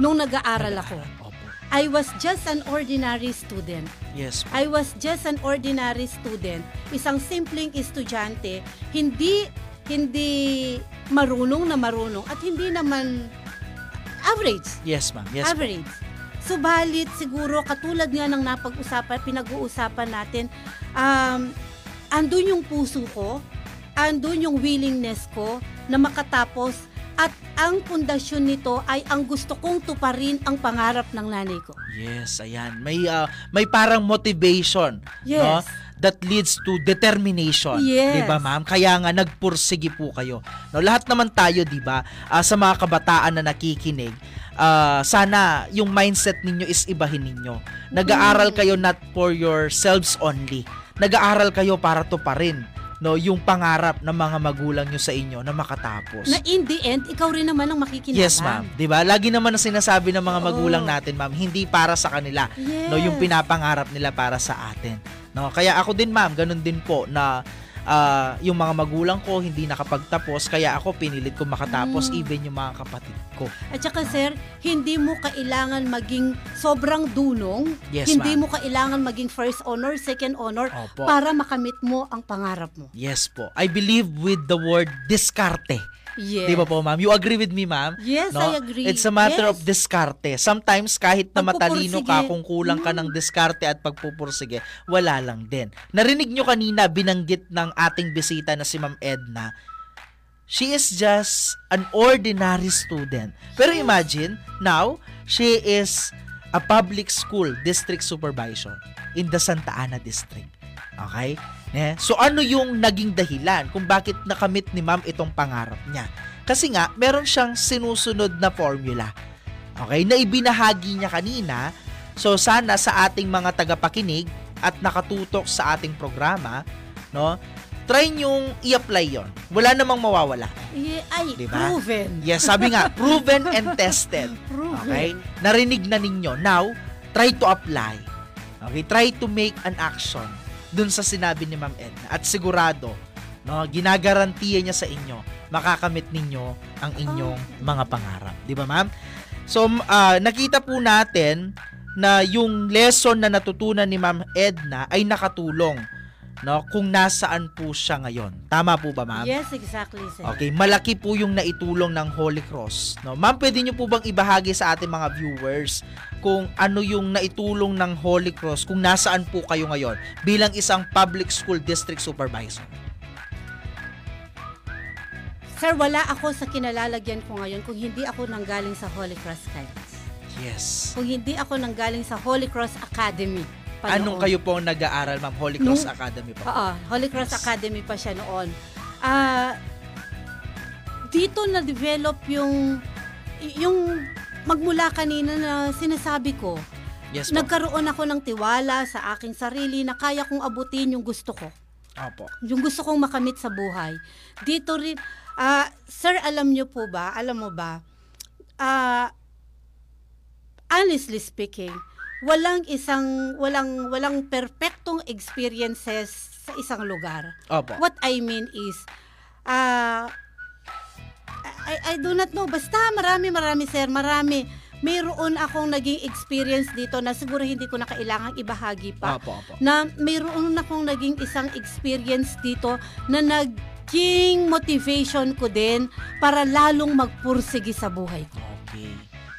nung nag-aaral ako. Opo. I was just an ordinary student. Yes po. I was just an ordinary student. Isang simpleng estudyante, hindi hindi marunong na marunong at hindi naman average. Yes ma'am. Yes average. Subalit siguro katulad nga ng napag-usapan, pinag-uusapan natin, um, andun yung puso ko, andun yung willingness ko na makatapos at ang pundasyon nito ay ang gusto kong tuparin ang pangarap ng nanay ko. Yes, ayan. May ah, may parang motivation, Yes. no? That leads to determination, Yes. 'di ba, ma'am? Kaya nga nagpursige po kayo. No, lahat naman tayo, 'di ba, ah, sa mga kabataan na nakikinig, ah, sana yung mindset ninyo is ibahin ninyo. Nag-aaral kayo not for yourselves only. Nag-aaral kayo para tuparin no yung pangarap ng mga magulang nyo sa inyo na makatapos. Na in the end, ikaw rin naman ang makikinabang. Yes, ma'am. 'Di ba? Lagi naman ang sinasabi ng mga Oo. magulang natin, ma'am, hindi para sa kanila, Yes. no, yung pinapangarap nila para sa atin. No, kaya ako din, ma'am, ganun din po na ah, yung mga magulang ko hindi nakapagtapos, kaya ako pinilit ko makatapos Mm. even yung mga kapatid ko. At saka sir, hindi mo kailangan maging sobrang dunong, Yes, hindi mo kailangan maging first honor, second honor Opo. para makamit mo ang pangarap mo. Yes po. I believe with the word diskarte. Yes. Di ba po, ma'am? You agree with me, ma'am? Yes, No? I agree. It's a matter Yes. of diskarte. Sometimes, kahit na matalino ka, kung kulang ka ng diskarte at pagpupursige, wala lang din. Narinig nyo kanina, binanggit ng ating bisita na si Ma'am Edna, she is just an ordinary student. Pero imagine, now, she is a public school district supervisor in the Santa Ana district. Okay? Eh, So ano yung naging dahilan kung bakit nakamit ni ma'am itong pangarap niya? Kasi nga, meron siyang sinusunod na formula. Okay? Na ibinahagi niya kanina. So sana sa ating mga tagapakinig at nakatutok sa ating programa, no? Try nyong i-apply yon. Wala namang mawawala. Yeah, ay, Di ba? proven. Yes, sabi nga, proven and tested. Proven. Okay? Narinig na ninyo. Now, try to apply. Okay? Try to make an action dun sa sinabi ni Ma'am Edna. At sigurado, no, ginagarantiya niya sa inyo, makakamit ninyo ang inyong mga pangarap. Di ba, ma'am? So, ah, nakita po natin na yung lesson na natutunan ni Ma'am Edna ay nakatulong no kung nasaan po siya ngayon. Tama po ba, ma'am? Yes, exactly, sir. Okay, malaki po yung naitulong ng Holy Cross. No? Ma'am, pwede niyo po bang ibahagi sa ating mga viewers kung ano yung naitulong ng Holy Cross kung nasaan po kayo ngayon bilang isang public school district supervisor? Sir, wala ako sa kinalalagyan ko ngayon kung hindi ako nanggaling sa Holy Cross College. Yes. Kung hindi ako nanggaling sa Holy Cross Academy. Pa Anong noon. kayo po nag-aaral, ma'am? Holy Cross Nung- Academy po. Oo, Holy Cross Academy pa siya noon. Ah, dito na develop yung yung magmula kanina na sinasabi ko. Yes po. Nagkaroon ako ng tiwala sa aking sarili na kaya kong abutin yung gusto ko. Opo. Yung gusto kong makamit sa buhay. Dito rin, ah, sir, alam nyo po ba, alam mo ba, ah, honestly speaking, walang isang, walang, walang perfectong experiences sa isang lugar. Opo. What I mean is, ah, I, I do not know. Basta marami, marami, sir. Marami. Mayroon akong naging experience dito na siguro hindi ko na kailangang ibahagi pa Opo, opo. na mayroon akong naging isang experience dito na naging motivation ko din para lalong magpursige sa buhay ko. Okay.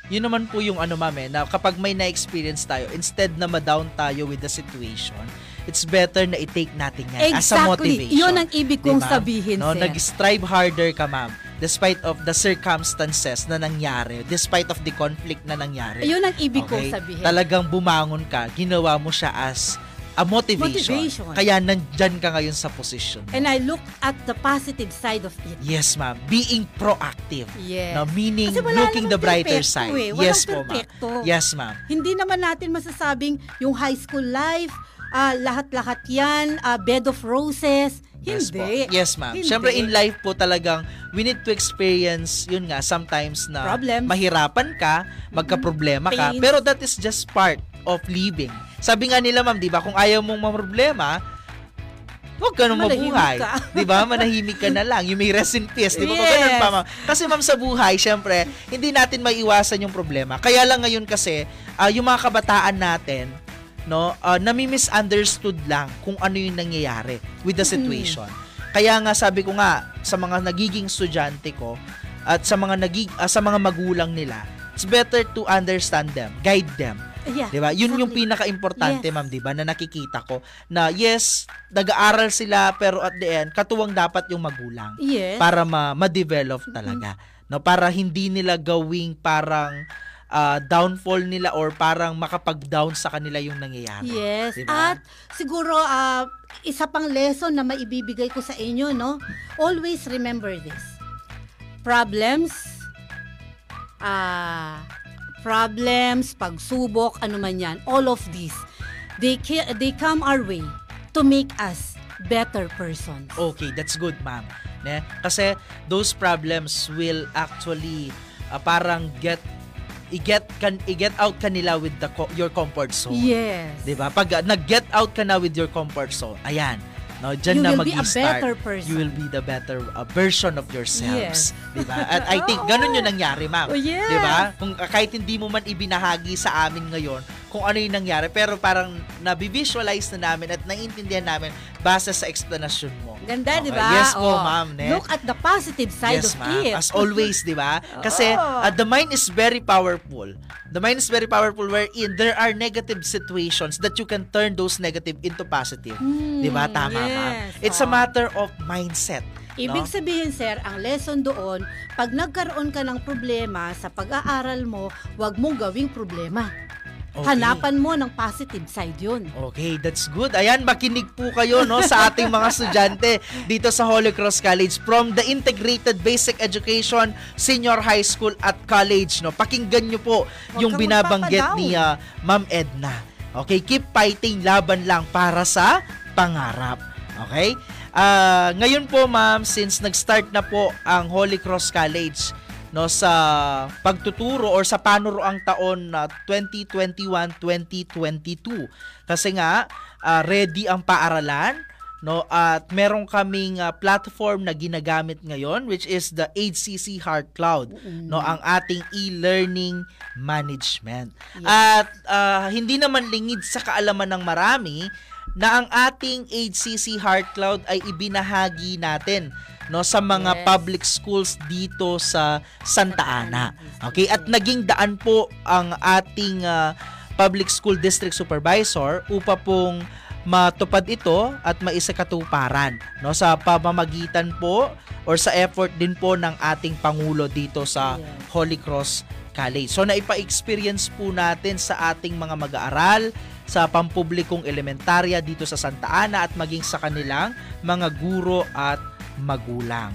Yun naman po yung ano ma'am eh, na kapag may na-experience tayo, instead na ma-down tayo with the situation, it's better na i-take natin yan as a Exactly. motivation. Yun ang ibig kong Diba? sabihin, no, sir. Nag-strive harder ka ma'am despite of the circumstances na nangyari, despite of the conflict na nangyari. Yun ang ibig Okay? kong sabihin. Talagang bumangon ka, ginawa mo siya as a motivation. Motivation. Kaya nandyan ka ngayon sa position mo. And I look at the positive side of it. Yes, ma'am. Being proactive. Yes. No, meaning looking the brighter perfecto side. eh. Walang Yes po, ma'am. Yes, ma'am. Hindi naman natin masasabing yung high school life, ah, lahat-lahat yan, ah, bed of roses. Yes po. Hindi. Yes, ma'am. Hindi. Siyempre, in life po talagang we need to experience, yun nga, sometimes na Problems. mahirapan ka, magka-problema ka, Pains. pero that is just part of living. Sabi nga nila, ma'am, di ba, kung ayaw mong mamroblema, huwag ka nang mabuhay. Di ba? Manahimik ka na lang. You may rest in peace. Di ba? Yes. Ganun pa, ma'am. Kasi, ma'am, sa buhay, syempre, hindi natin maiwasan yung problema. Kaya lang ngayon kasi, ah, yung mga kabataan natin, no, uh, nami-misunderstood lang kung ano yung nangyayari with the situation. Kaya nga sabi ko nga sa mga nagiging estudyante ko at sa mga nagig ah, sa mga magulang nila, it's better to understand them, guide them. Yeah, 'Di ba? Yun yung exactly. pinaka-importante, Yes. ma'am, 'di ba? Na nakikita ko na yes, nag-aaral sila pero at the end, katuwang dapat yung magulang Yes. para ma- ma-develop talaga. No, para hindi nila gawing parang ah, downfall nila or parang makapag-down sa kanila yung nangyayari. Yes. Diba? At siguro ah, isa pang lesson na maibibigay ko sa inyo, no? Always remember this. Problems ah problems, pagsubok, ano man yan, all of these, they, they come our way to make us better persons. Okay, that's good, ma'am. Ne? Kasi those problems will actually ah, parang get i-get kan i-get out kanila with the co- your comfort zone. Yes. 'Di ba? Pag uh, nag-get out ka na with your comfort zone, ayan. No, diyan You na will be a magi-start. better person. You will be the better uh, version of yourselves. Yes. 'Di ba? At I think ganun 'yung nangyari, ma'am. Oh, yes. 'Di ba? Kung uh, kahit hindi mo man ibinahagi sa amin ngayon kung ano 'yung nangyari, pero parang nabi-visualize na namin at naiintindihan namin base sa explanation mo. Ganda, di Okay. ba? Yes po, Oh, ma'am. Ne? Look at the positive side yes, of ma'am. it. As always, di ba? Kasi Oo. uh, the mind is very powerful. The mind is very powerful wherein there are negative situations that you can turn those negative into positive. di ba? Tama, ma'am. Hmm, yes. It's a Oo. matter of mindset. Ibig no? sabihin, sir, ang lesson doon, pag nagkaroon ka ng problema sa pag-aaral mo, wag mong gawing problema. Okay. Hanapan mo ng positive side yun. Okay, that's good. Ayan, makinig po kayo no sa ating mga estudyante dito sa Holy Cross College from the Integrated Basic Education Senior High School at College no. Pakinggan niyo po Huwag yung binabanggit ni ah, Ma'am Edna. Okay, keep fighting laban lang para sa pangarap. Okay? Ah, ngayon po ma'am, since nag-start na po ang Holy Cross College no sa pagtuturo or sa panuroang taon na 2021-2022 kasi nga ah, ready ang paaralan no at meron kaming ah, platform na ginagamit ngayon which is the HCC Heart Cloud no ang ating e-learning management. At ah, hindi naman lingid sa kaalaman ng marami na ang ating HCC Heart Cloud ay ibinahagi natin no sa mga Yes. public schools dito sa Santa Ana. Okay? At naging daan po ang ating ah, public school district supervisor upa pong matupad ito at maisakatuparan no sa pamamagitan po or sa effort din po ng ating pangulo dito sa. Holy Cross College. So naipa-experience po natin sa ating mga mag-aaral sa pampublikong elementarya dito sa Santa Ana at maging sa kanilang mga guro at magulang.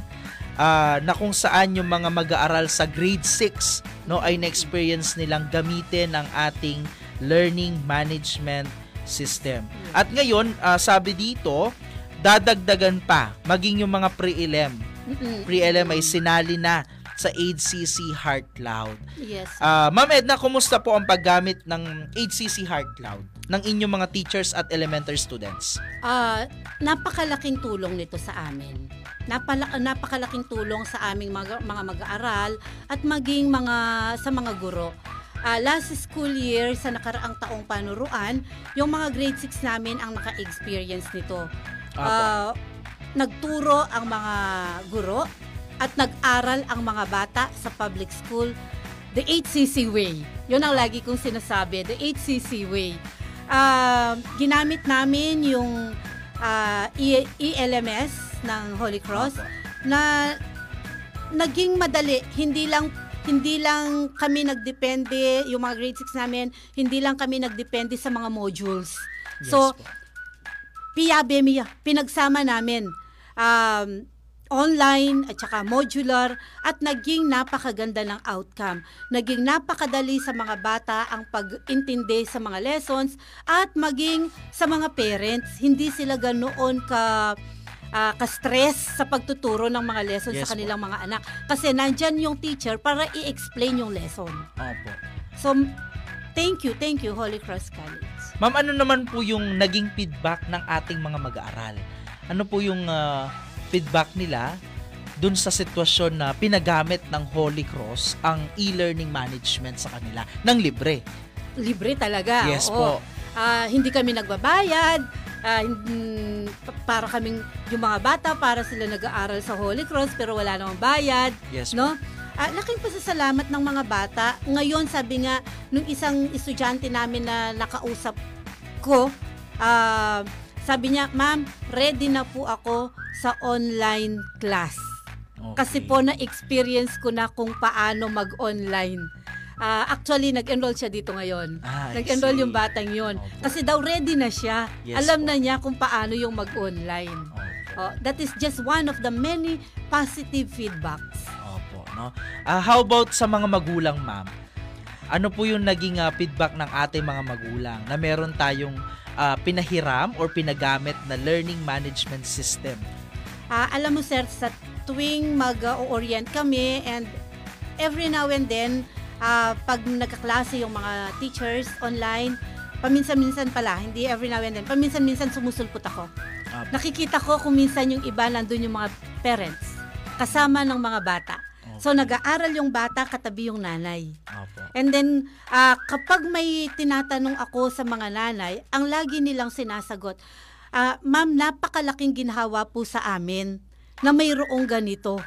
Ah, na kung saan yung mga mag-aaral sa grade 6 no ay na-experience nilang gamitin ang ating learning management system. At ngayon, ah, sabi dito, dadagdagan pa maging yung mga pre-elem. Pre-elem ay sinali na sa HCC Heart Cloud. Yes. Ah, Ma'am Edna, kumusta po ang paggamit ng HCC Heart Cloud ng inyong mga teachers at elementary students? Ah, napakalaking tulong nito sa amin. Napala, napakalaking tulong sa aming mga, mga mag-aaral at maging mga sa mga guro. Ah, last school year sa nakaraang taong panuruan, yung mga grade 6 namin ang naka-experience nito. Ah, nagturo ang mga guro at nag-aral ang mga bata sa public school the 8cc way. Yun ang lagi kong sinasabi, the 8cc way. Ah, ginamit namin yung ah, E- ELMS ng Holy Cross na naging madali. Hindi lang hindi lang kami nagdepende, yung mga grade 6 namin, hindi lang kami nagdepende sa mga modules. so, po. PIABMI, pinagsama namin. Um, online at saka modular at naging napakaganda ng outcome. Naging napakadali sa mga bata ang pag-intindi sa mga lessons at maging sa mga parents, hindi sila ganoon ka ah, ka-stress sa pagtuturo ng mga lessons Yes sa kanilang mga anak. Kasi nandyan yung teacher para i-explain yung lesson. Opo. So, thank you, thank you, Holy Cross College. Ma'am, ano naman po yung naging feedback ng ating mga mag-aaral? Ano po yung ah, feedback nila dun sa sitwasyon na pinagamit ng Holy Cross ang e-learning management sa kanila ng libre? libre talaga. Yes oo. po. Ah, hindi kami nagbabayad. Pa- para kaming yung mga bata para sila nag-aaral sa Holy Cross pero wala namang bayad, Yes po. no? Ah, laking pasasalamat ng mga bata. Ngayon sabi nga nung isang estudyante namin na nakausap ko, ah, sabi niya, "Ma'am, ready na po ako sa online class." Kasi Okay. po na-experience ko na kung paano mag-online. Ah, actually, nag-enroll siya dito ngayon. Ah, Nag-enroll yung batang yon. Opo. Kasi daw ready na siya. Yes Alam po. na niya kung paano yung mag-online. Opo. Oh, that is just one of the many positive feedbacks. Opo, no? Ah, how about sa mga magulang, ma'am? Ano po yung naging ah, feedback ng ating mga magulang na meron tayong ah, pinahiram or pinagamit na learning management system? Ah, alam mo sir, sa tuwing mag-orient kami and every now and then, ah, pag nagkaklase yung mga teachers online, paminsan-minsan pala, hindi every now and then, paminsan-minsan sumusulpot ako. Opo. Nakikita ko kung minsan yung iba nandun yung mga parents, kasama ng mga bata. So nag-aaral yung bata katabi yung nanay. Opo. And then, ah, kapag may tinatanong ako sa mga nanay, ang lagi nilang sinasagot, ah, Ma'am, napakalaking ginhawa po sa amin na mayroong ganito.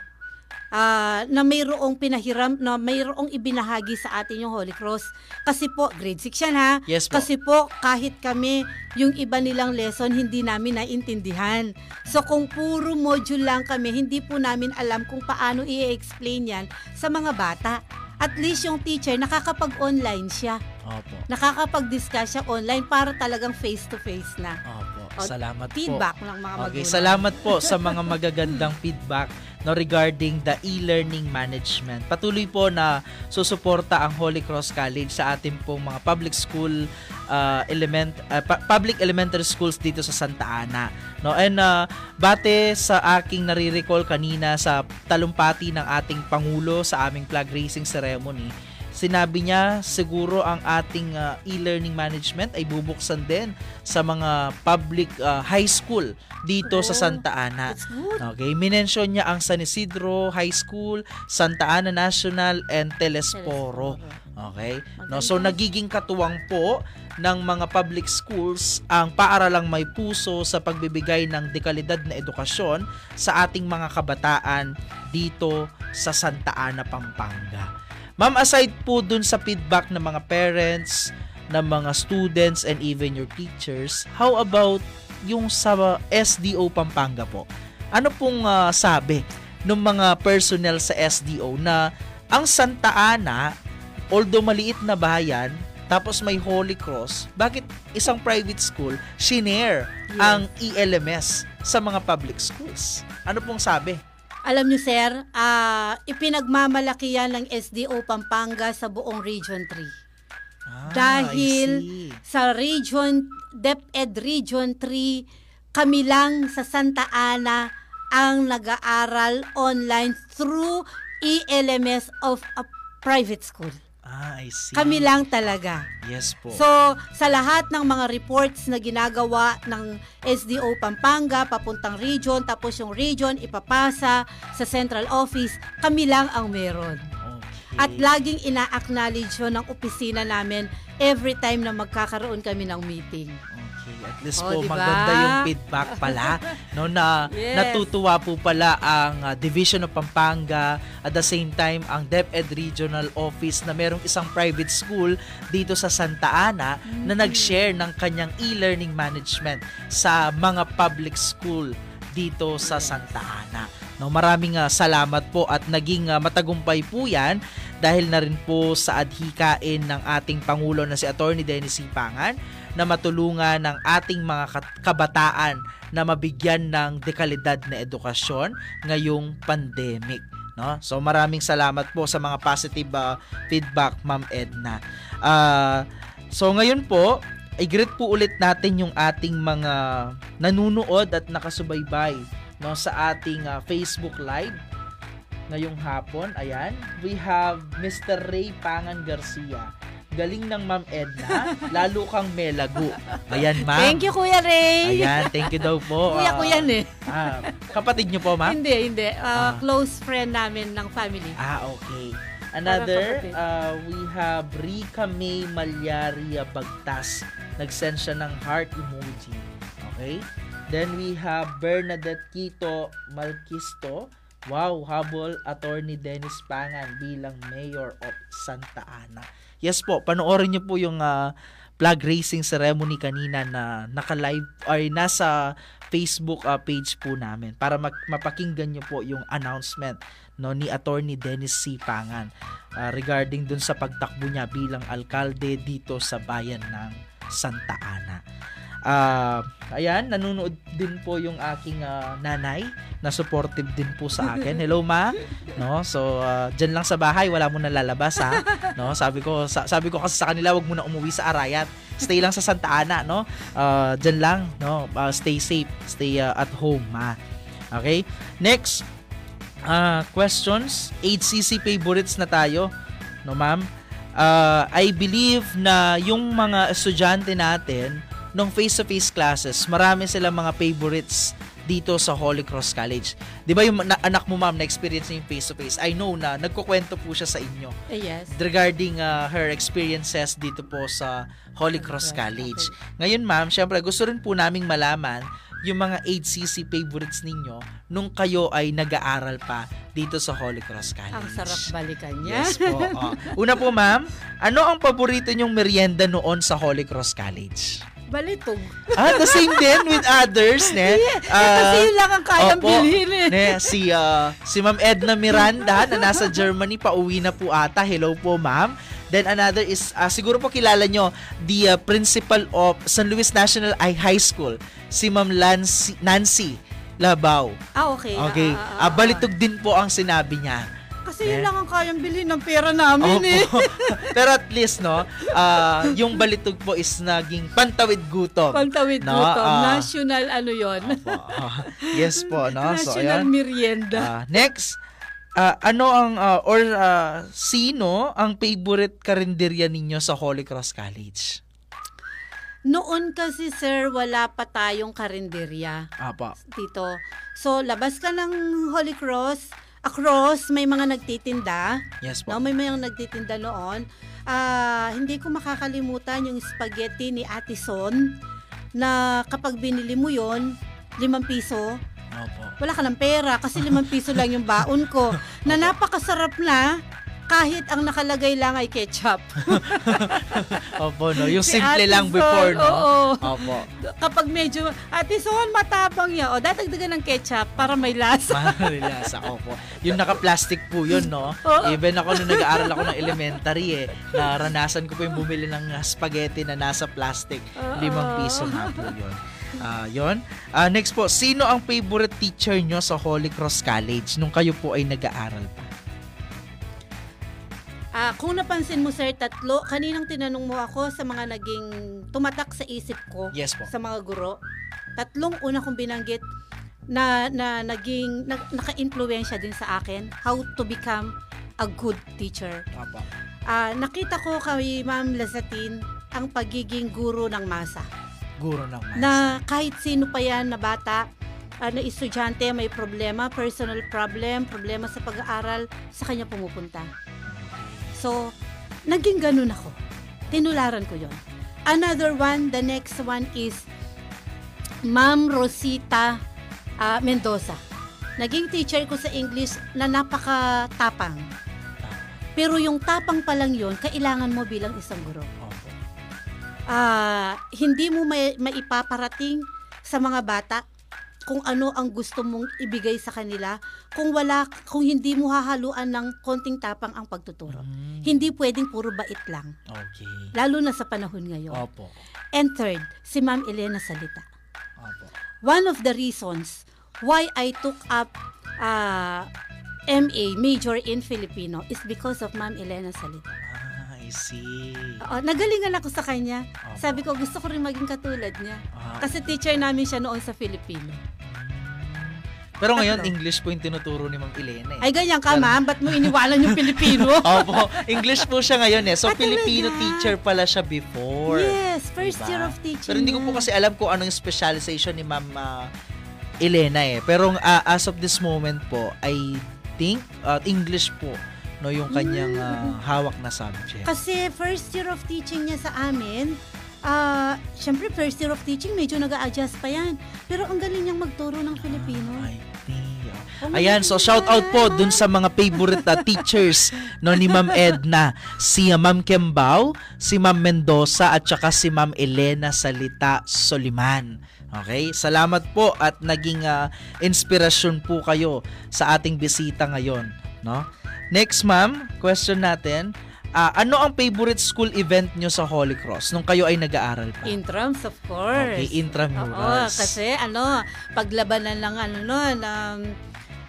Ah, na mayroong pinahiram, na mayroong ibinahagi sa atin yung Holy Cross. Kasi po, grade 6 yan ha. Yes po. Kasi po, kahit kami, yung iba nilang lesson, hindi namin naintindihan. So, kung puro module lang kami, hindi po namin alam kung paano i-explain yan sa mga bata. At least yung teacher, nakakapag-online siya. Opo. Nakakapag-discuss siya online para talagang face-to-face na. Opo. Salamat po. Feedback ng mga Okay, magulang. salamat po sa mga magagandang feedback no regarding the e-learning management. Patuloy po na susuporta ang Holy Cross College sa ating pong mga public school uh, element uh, pu- public elementary schools dito sa Santa Ana. No, and uh, bate sa aking nare-recall kanina sa talumpati ng ating pangulo sa aming flag raising ceremony, sinabi niya siguro ang ating ah, e-learning management ay bubuksan din sa mga public ah, high school dito sa Oh, Santa Ana. Okay, minention niya ang San Isidro High School, Santa Ana National, and Telesporo. Okay? No, so nagiging katuwang po ng mga public schools ang paaralang may puso sa pagbibigay ng dekalidad na edukasyon sa ating mga kabataan dito sa Santa Ana, Pampanga. Ma'am, aside po dun sa feedback ng mga parents, ng mga students, and even your teachers, how about yung sa SDO Pampanga po? Ano pong ah, sabi ng mga personnel sa SDO na ang Santa Ana, although maliit na bayan, tapos may Holy Cross, bakit isang private school shinare Yes. ang ELMS sa mga public schools? Ano pong sabi? Alam niyo sir, ah, ipinagmamalaki yan ng SDO Pampanga sa buong Region 3. Ah, Dahil sa Region, DepEd Region 3, kami lang sa Santa Ana ang nag-aaral online through ELMS of a private school. Ah, I see. Kami lang talaga. Yes po. So, sa lahat ng mga reports na ginagawa ng SDO Pampanga, papuntang region, tapos yung region ipapasa sa central office, kami lang ang meron. okay. At laging ina-acknowledge yun ng opisina namin every time na magkakaroon kami ng meeting. At least Oh, po diba? maganda yung feedback pala no na Yes. natutuwa po pala ang uh, Division of Pampanga at the same time ang DepEd Regional Office na merong isang private school dito sa Santa Ana Mm. na nag-share ng kanyang e-learning management sa mga public school dito sa Santa Ana. No, maraming ah, salamat po at naging ah, matagumpay po 'yan dahil na rin po sa adhikain ng ating pangulo na si Attorney Dennis Sipangan na matulungan ng ating mga kabataan na mabigyan ng dekalidad na edukasyon ngayong pandemic. No? So maraming salamat po sa mga positive ah, feedback, Ma'am Edna. Ah, so ngayon po, i-greet po ulit natin yung ating mga nanunood at nakasubaybay no sa ating ah, Facebook Live ngayong hapon. Ayan, we have Mr. Ray Pangan Garcia. Galing ng Ma'am Edna, lalo kang melago. Ayan, ma'am. Thank you, Kuya Ray. Ayan, thank you daw po. Kuya Ah, ko yan eh. ah, kapatid niyo po, ma'am? Hindi, hindi. Ah. Ah, Close friend namin ng family. Ah, okay. Another, uh, we have Rika May Malyaria Bagtas. Nag-send siya ng heart emoji. Okay? Then we have Bernadette Quito Malquisto. Wow, habol attorney Dennis Pangan bilang mayor of Santa Ana. Yes po, panoorin niyo po yung ah, flag raising ceremony kanina na naka-live ay nasa Facebook ah, page po namin para mag- mapakinggan niyo po yung announcement no ni Attorney Dennis C. Pangan ah, regarding dun sa pagtakbo niya bilang alkalde dito sa bayan ng Santa Ana. Ah, ayan, nanonood din po yung aking ah, nanay na supportive din po sa akin. Hello ma. No, so ah, diyan lang sa bahay, wala mo na lalabas ha. No, sabi ko sa- sabi ko kasi sa kanila wag mo na umuwi sa Arayat. Stay lang sa Santa Ana, no? Ah, diyan lang, no? Ah, stay safe, stay ah, at home, ma. Okay? Next, ah questions, HCC favorites na tayo, no ma'am? Ah, I believe na yung mga estudyante natin nung face-to-face classes, marami silang mga favorites dito sa Holy Cross College. 'Di ba yung na- anak mo ma'am na experience niya yung face-to-face? I know na nagkukwento po siya sa inyo Eh, yes. regarding uh, her experiences dito po sa Holy Cross College. Ngayon ma'am, syempre gusto rin po naming malaman yung mga HCC favorites ninyo nung kayo ay nag-aaral pa dito sa Holy Cross College. Ang sarap balikan niya. Yes po. oh. Una po ma'am, ano ang paborito nyong merienda noon sa Holy Cross College? Balitog. Ah, the same din with others, ne? Kasi yun lang ang kayang opo, bilhin eh. Ne, si, ah, si Ma'am Edna Miranda na nasa Germany, pauwi na po ata. Hello po, ma'am. Then another is, ah, siguro po kilala nyo, the ah, principal of San Luis National I High School, si Ma'am Nancy, Nancy Labaw. Ah, okay. Okay, Ah, ah, Ah, ah, balitog din po ang sinabi niya. Kasi yun Eh. lang ang kayang bilhin ng pera namin eh. Opo. Pero at least, no, ah, yung balitog po is naging pantawid gutom. Pantawid No, gutom. ah. National ano yon Opo. yes po, no? So, National ayan. merienda. Ah, next, ah, ano ang ah, or ah, sino ang favorite karinderya ninyo sa Holy Cross College? Noon kasi sir, wala pa tayong karinderya Apa. dito. So, labas ka ng Holy Cross, across may mga nagtitinda. Yes po. No, may mga nagtitinda noon. Ah, hindi ko makakalimutan yung spaghetti ni Ate Son na kapag binili mo yon limang piso, Opo. wala ka ng pera kasi limang piso lang yung baon ko. Na napakasarap na kahit ang nakalagay lang ay ketchup. Opo, no. Yung Si simple Ate lang Sol, before, no? oo. Opo. Kapag medyo, Ate Son, matabang yan. O, dadagdagan ng ketchup para may lasa. Marilasa, opo. Yung naka-plastic po yun, no? Oo. Even ako nung nag-aaral ako ng elementary, eh, naranasan ko po yung bumili ng uh, spaghetti na nasa plastic. Limang piso na po yun. Ah, yun. Ah, next po, sino ang favorite teacher nyo sa Holy Cross College nung kayo po ay nag-aaral pa? Ah, kung napansin mo sir, tatlo, kaninang tinanong mo ako sa mga naging tumatak sa isip ko Yes po. sa mga guro. Tatlong una kong binanggit na na naging na, naka-impluwensya din sa akin how to become a good teacher. Opo. Ah, nakita ko kay Ma'am Lazatin ang pagiging guro ng masa. Guro ng math. Na kahit sino pa yan na bata, na estudyante may problema, personal problem, problema sa pag-aaral, sa kanya pumupunta. So, naging ganun ako. Tinularan ko yon. Another one, the next one is Ma'am Rosita ah, Mendoza. Naging teacher ko sa English na napaka-tapang. Pero yung tapang pa lang yon, kailangan mo bilang isang guro. Ah, hindi mo may, maipaparating sa mga bata kung ano ang gusto mong ibigay sa kanila kung wala kung hindi mo hahaluan ng konting tapang ang pagtuturo. Mm, Hindi pwedeng puro bait lang, Okay. lalo na sa panahon ngayon. Opo. And third, si Ma'am Elena Salita. Opo. One of the reasons why I took up ah, MA major in Filipino is because of Ma'am Elena Salita. Ah, I see. Oo, nagalingan ako sa kanya. Opo. Sabi ko, gusto ko rin maging katulad niya. Ah, Kasi teacher namin siya noon sa Filipino. Pero ngayon, Tatlo. English po yung tinuturo ni Ma'am Elena eh. Ay, ganyan ka, ma'am. Ba't mo iniwalan yung Pilipino? Opo, English po siya ngayon eh. So, Ah, Filipino talaga? teacher pala siya before. yes, first Diba? year of teaching. Pero hindi ko po kasi alam kung anong specialization ni Ma'am ah, Elena eh. Pero ah, as of this moment po, I think ah, English po no yung kanyang ah, hawak na subject. Kasi first year of teaching niya sa amin, ah, syempre first year of teaching, medyo nag adjust pa yan. Pero ang galing niyang magturo ng Filipino. See. Oh, Ayan, so shout out po dun sa mga favorite ah, teachers no ni Ma'am Edna, si ah, Ma'am Kembao, si Ma'am Mendoza at saka si Ma'am Elena Salita Soliman. Okay? Salamat po at naging ah, inspirasyon po kayo sa ating bisita ngayon, no? Next, ma'am, question natin. ah, ano ang favorite school event nyo sa Holy Cross nung kayo ay nag-aaral pa? Intrams, of course. Okay, intramurals. Oo, kasi ano, paglabanan lang ano nun, um,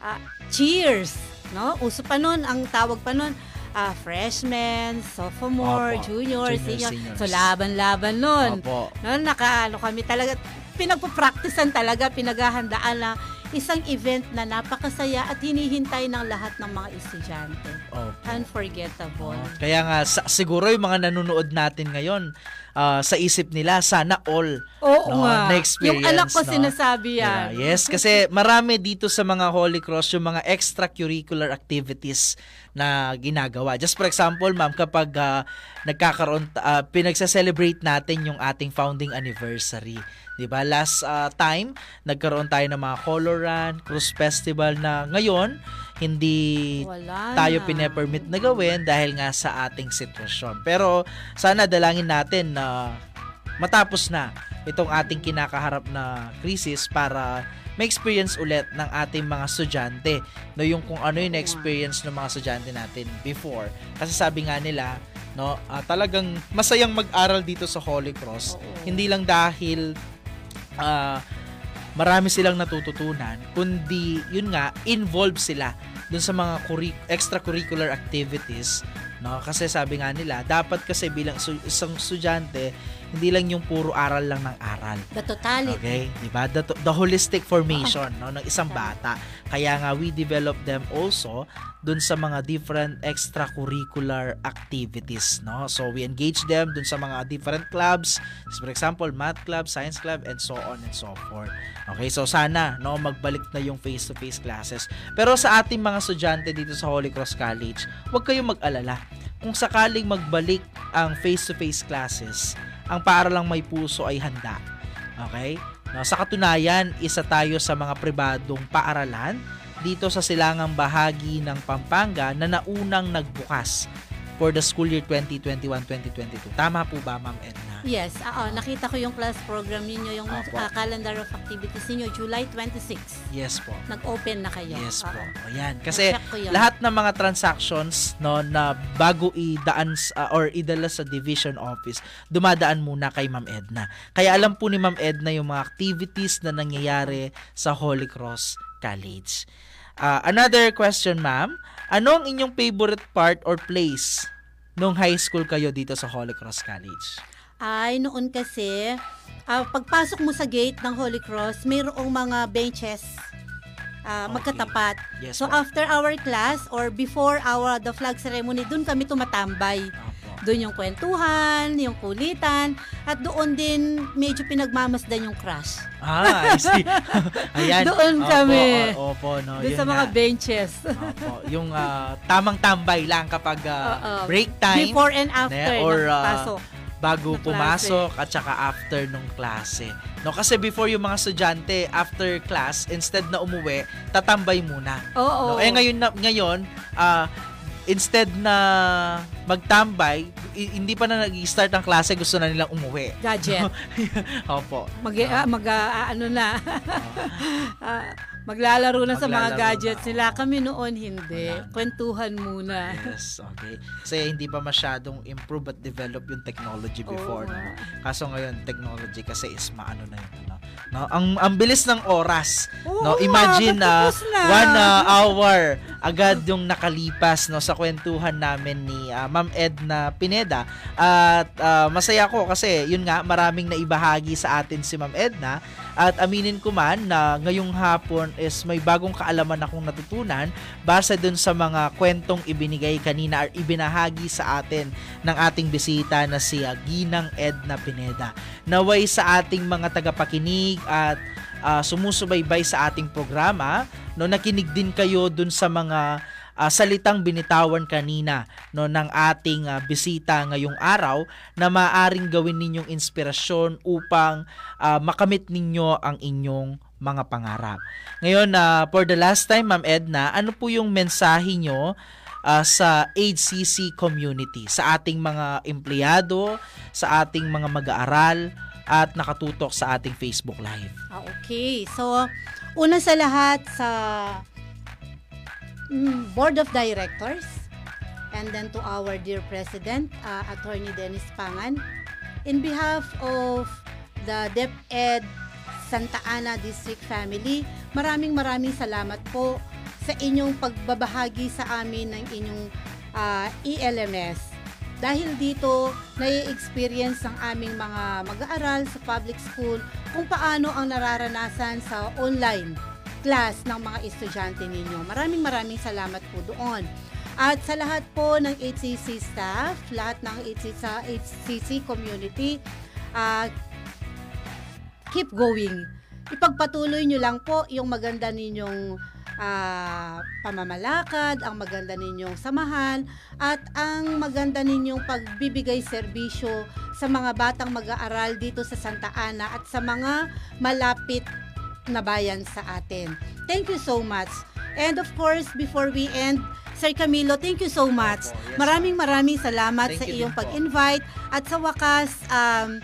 ah, cheers, no? Uso pa nun, ang tawag pa nun, ah, freshman, sophomore, Opo. junior, Junior, senior. seniors. So, laban-laban nun. Opo. No, nakaano kami talaga, pinagpo-practicean talaga, pinaghahandaan na isang event na napakasaya at hinihintay ng lahat ng mga estudyante. Opo. Unforgettable. Kaya nga, sa- siguro yung mga nanonood natin ngayon, ah, sa isip nila, sana all Oo no, nga. na-experience. Yung anak ko no? sinasabi yan. Yeah, yes, kasi marami dito sa mga Holy Cross yung mga extracurricular activities na ginagawa. Just for example, ma'am, kapag ah, nagkakaroon, uh, pinagsa-celebrate natin yung ating founding anniversary. 'Di ba? Last ah, time, nagkaroon tayo ng mga color run, cruise festival na ngayon hindi Wala tayo na. pine-permit na gawin dahil nga sa ating sitwasyon. Pero sana dalangin natin na matapos na itong ating kinakaharap na krisis para ma-experience ulit ng ating mga estudyante no yung kung ano yung experience ng mga estudyante natin before kasi sabi nga nila no ah, talagang masayang mag-aral dito sa Holy Cross Oo. hindi lang dahil ah, marami silang natututunan kundi yun nga involved sila dun sa mga curri- extracurricular activities no? Kasi sabi nga nila dapat kasi bilang su- isang estudyante hindi lang yung puro aral lang ng aral. The totality. Okay, 'di ba? The, the holistic formation no ng isang bata. Kaya nga we develop them also dun sa mga different extracurricular activities, no? So we engage them dun sa mga different clubs, for example, math club, science club and so on and so forth. Okay, so sana no magbalik na yung face-to-face classes. Pero sa ating mga estudyante dito sa Holy Cross College, huwag kayong mag-alala. Kung sakaling magbalik ang face-to-face classes, ang paaralang may puso ay handa. Okay? No, sa katunayan, isa tayo sa mga pribadong paaralan dito sa silangang bahagi ng Pampanga na naunang nagbukas for the school year 2021-2022. Tama po ba, Ma'am Edna? Yes, oo, nakita ko yung class program ninyo, yung Opo. ah, calendar of activities ninyo, July 26. Yes po. Nag-open na kayo. Yes Oo. po. Ayan. Kasi Na-check ko yun. lahat ng mga transactions no na bago idaan s- uh, or idala sa division office, dumadaan muna kay Ma'am Edna. Kaya alam po ni Ma'am Edna yung mga activities na nangyayari sa Holy Cross College. Ah, another question, Ma'am. Ano ang inyong favorite part or place nung high school kayo dito sa Holy Cross College? Ay, noon kasi, ah, pagpasok mo sa gate ng Holy Cross, mayroong mga benches ah, Okay. magkatapat. Yes So po. after our class or before our the flag ceremony, doon kami tumatambay. Opo. Doon yung kwentuhan, yung kulitan, at doon din medyo pinagmamasdan yung crush. Ah, I see. Ayan. Doon Opo, kami. o- Opo, no. doon sa mga nga. benches. Opo, yung ah, tamang tambay lang kapag Oo. break time Before and after or ng ah, pasok. bago pumasok at saka after nung klase. No, kasi before yung mga estudyante after class instead na umuwi, tatambay muna. Oo. No, eh ngayon na, ngayon ah, instead na magtambay, hindi pa na nag-start ang klase, gusto na nilang umuwi. Gadget. Opo. Mag, ah, mag ah, ano na. Ah, maglalaro na sa mga Maglalaro gadgets na, nila. Kami noon hindi. Wala. Kwentuhan muna. Yes, okay. Kasi hindi pa masyadong improve at develop yung technology before. Oo no? Kaso ngayon, technology kasi is maano na yun. No? No? Ang, ang bilis ng oras. no? Oo nga, Imagine na patapos na. one uh, hour agad yung nakalipas no sa kwentuhan namin ni uh, Ma'am Edna Pineda. At uh, masaya ko kasi yun nga, maraming naibahagi sa atin si Ma'am Edna. At aminin ko man na ngayong hapon is may bagong kaalaman akong natutunan base dun sa mga kwentong ibinigay kanina or ibinahagi sa atin ng ating bisita na si uh, Ginang Edna Pineda. Naway sa ating mga tagapakinig at ah, sumusubaybay sa ating programa, no nakinig din kayo dun sa mga ah, salitang binitawan kanina no ng ating ah, bisita ngayong araw na maaring gawin ninyong inspirasyon upang ah, makamit ninyo ang inyong mga pangarap. Ngayon na for the last time Ma'am Edna, ano po yung mensahe nyo ah, sa HCC community, sa ating mga empleyado, sa ating mga mag-aaral at nakatutok sa ating Facebook Live. Okay. So, una sa lahat sa Board of Directors. And then to our dear President, uh, Attorney Dennis Pangan, in behalf of the DepEd Santa Ana District Family, maraming maraming salamat po sa inyong pagbabahagi sa amin ng inyong ah, ELMS. Dahil dito, nai-experience ng aming mga mag-aaral sa public school kung paano ang nararanasan sa online class ng mga estudyante ninyo. Maraming maraming salamat po doon. At sa lahat po ng HCC staff, lahat ng HCC, HCC community, ah, keep going. Ipagpatuloy nyo lang po yung maganda ninyong ah, pamamalakad, ang maganda ninyong samahan, at ang maganda ninyong pagbibigay serbisyo sa mga batang mag-aaral dito sa Santa Ana at sa mga malapit na bayan sa atin. Thank you so much. And of course, before we end, Sir Camilo, thank you so much. Opo, yes, maraming maraming salamat Thank sa iyong pag-invite at sa wakas um,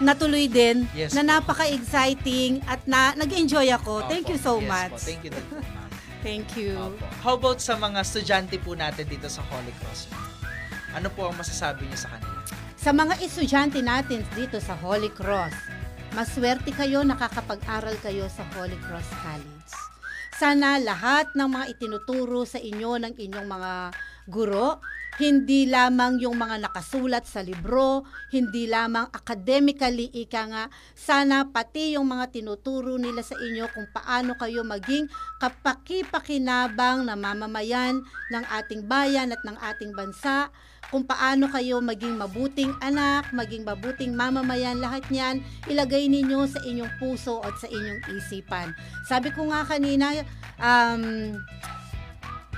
natuloy din Yes na napaka-exciting at na nag-enjoy ako. Thank you so Yes much. Po. Thank you din po, ma'am. Thank you. Opo. How about sa mga estudyante po natin dito sa Holy Cross? Ano po ang masasabi niyo sa kanila? Sa mga estudyante natin dito sa Holy Cross, maswerte kayo nakakapag-aral kayo sa Holy Cross College. Sana lahat ng mga itinuturo sa inyo ng inyong mga guro, hindi lamang yung mga nakasulat sa libro, hindi lamang academically ika nga, sana pati yung mga tinuturo nila sa inyo kung paano kayo maging kapakipakinabang na mamamayan ng ating bayan at ng ating bansa, kung paano kayo maging mabuting anak, maging mabuting mamamayan, lahat niyan, ilagay ninyo sa inyong puso at sa inyong isipan. Sabi ko nga kanina, um,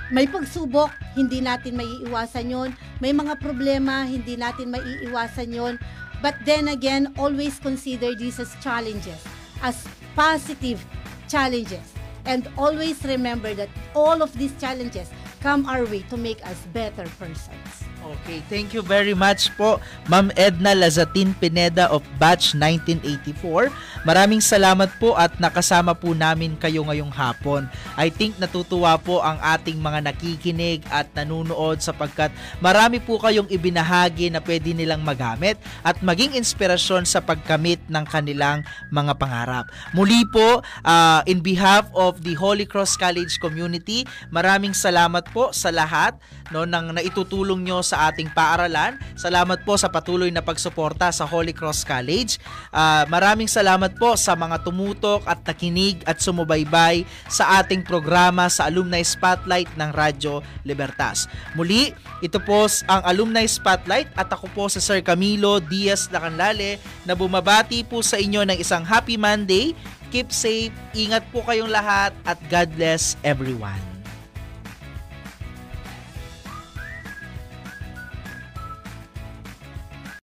may pagsubok, hindi natin maiiwasan yon. May mga problema, hindi natin maiiwasan yon. But then again, always consider these as challenges, as positive challenges. And always remember that all of these challenges come our way to make us better persons. Okay, thank you very much po, Ma'am Edna Lazatin Pineda of Batch 1984. Maraming salamat po at nakasama po namin kayo ngayong hapon. I think natutuwa po ang ating mga nakikinig at nanunood sapagkat marami po kayong ibinahagi na pwede nilang magamit at maging inspirasyon sa pagkamit ng kanilang mga pangarap. Muli po, uh, in behalf of the Holy Cross College community, maraming salamat po sa lahat no nang naitutulong nyo sa ating paaralan. Salamat po sa patuloy na pagsuporta sa Holy Cross College. Uh, maraming salamat po sa mga tumutok at nakinig at sumubaybay sa ating programa sa Alumni Spotlight ng Radyo Libertas. Muli, ito po ang Alumni Spotlight at ako po sa Sir Camilo Diaz Lacanlale na bumabati po sa inyo ng isang Happy Monday. Keep safe, ingat po kayong lahat at God bless everyone.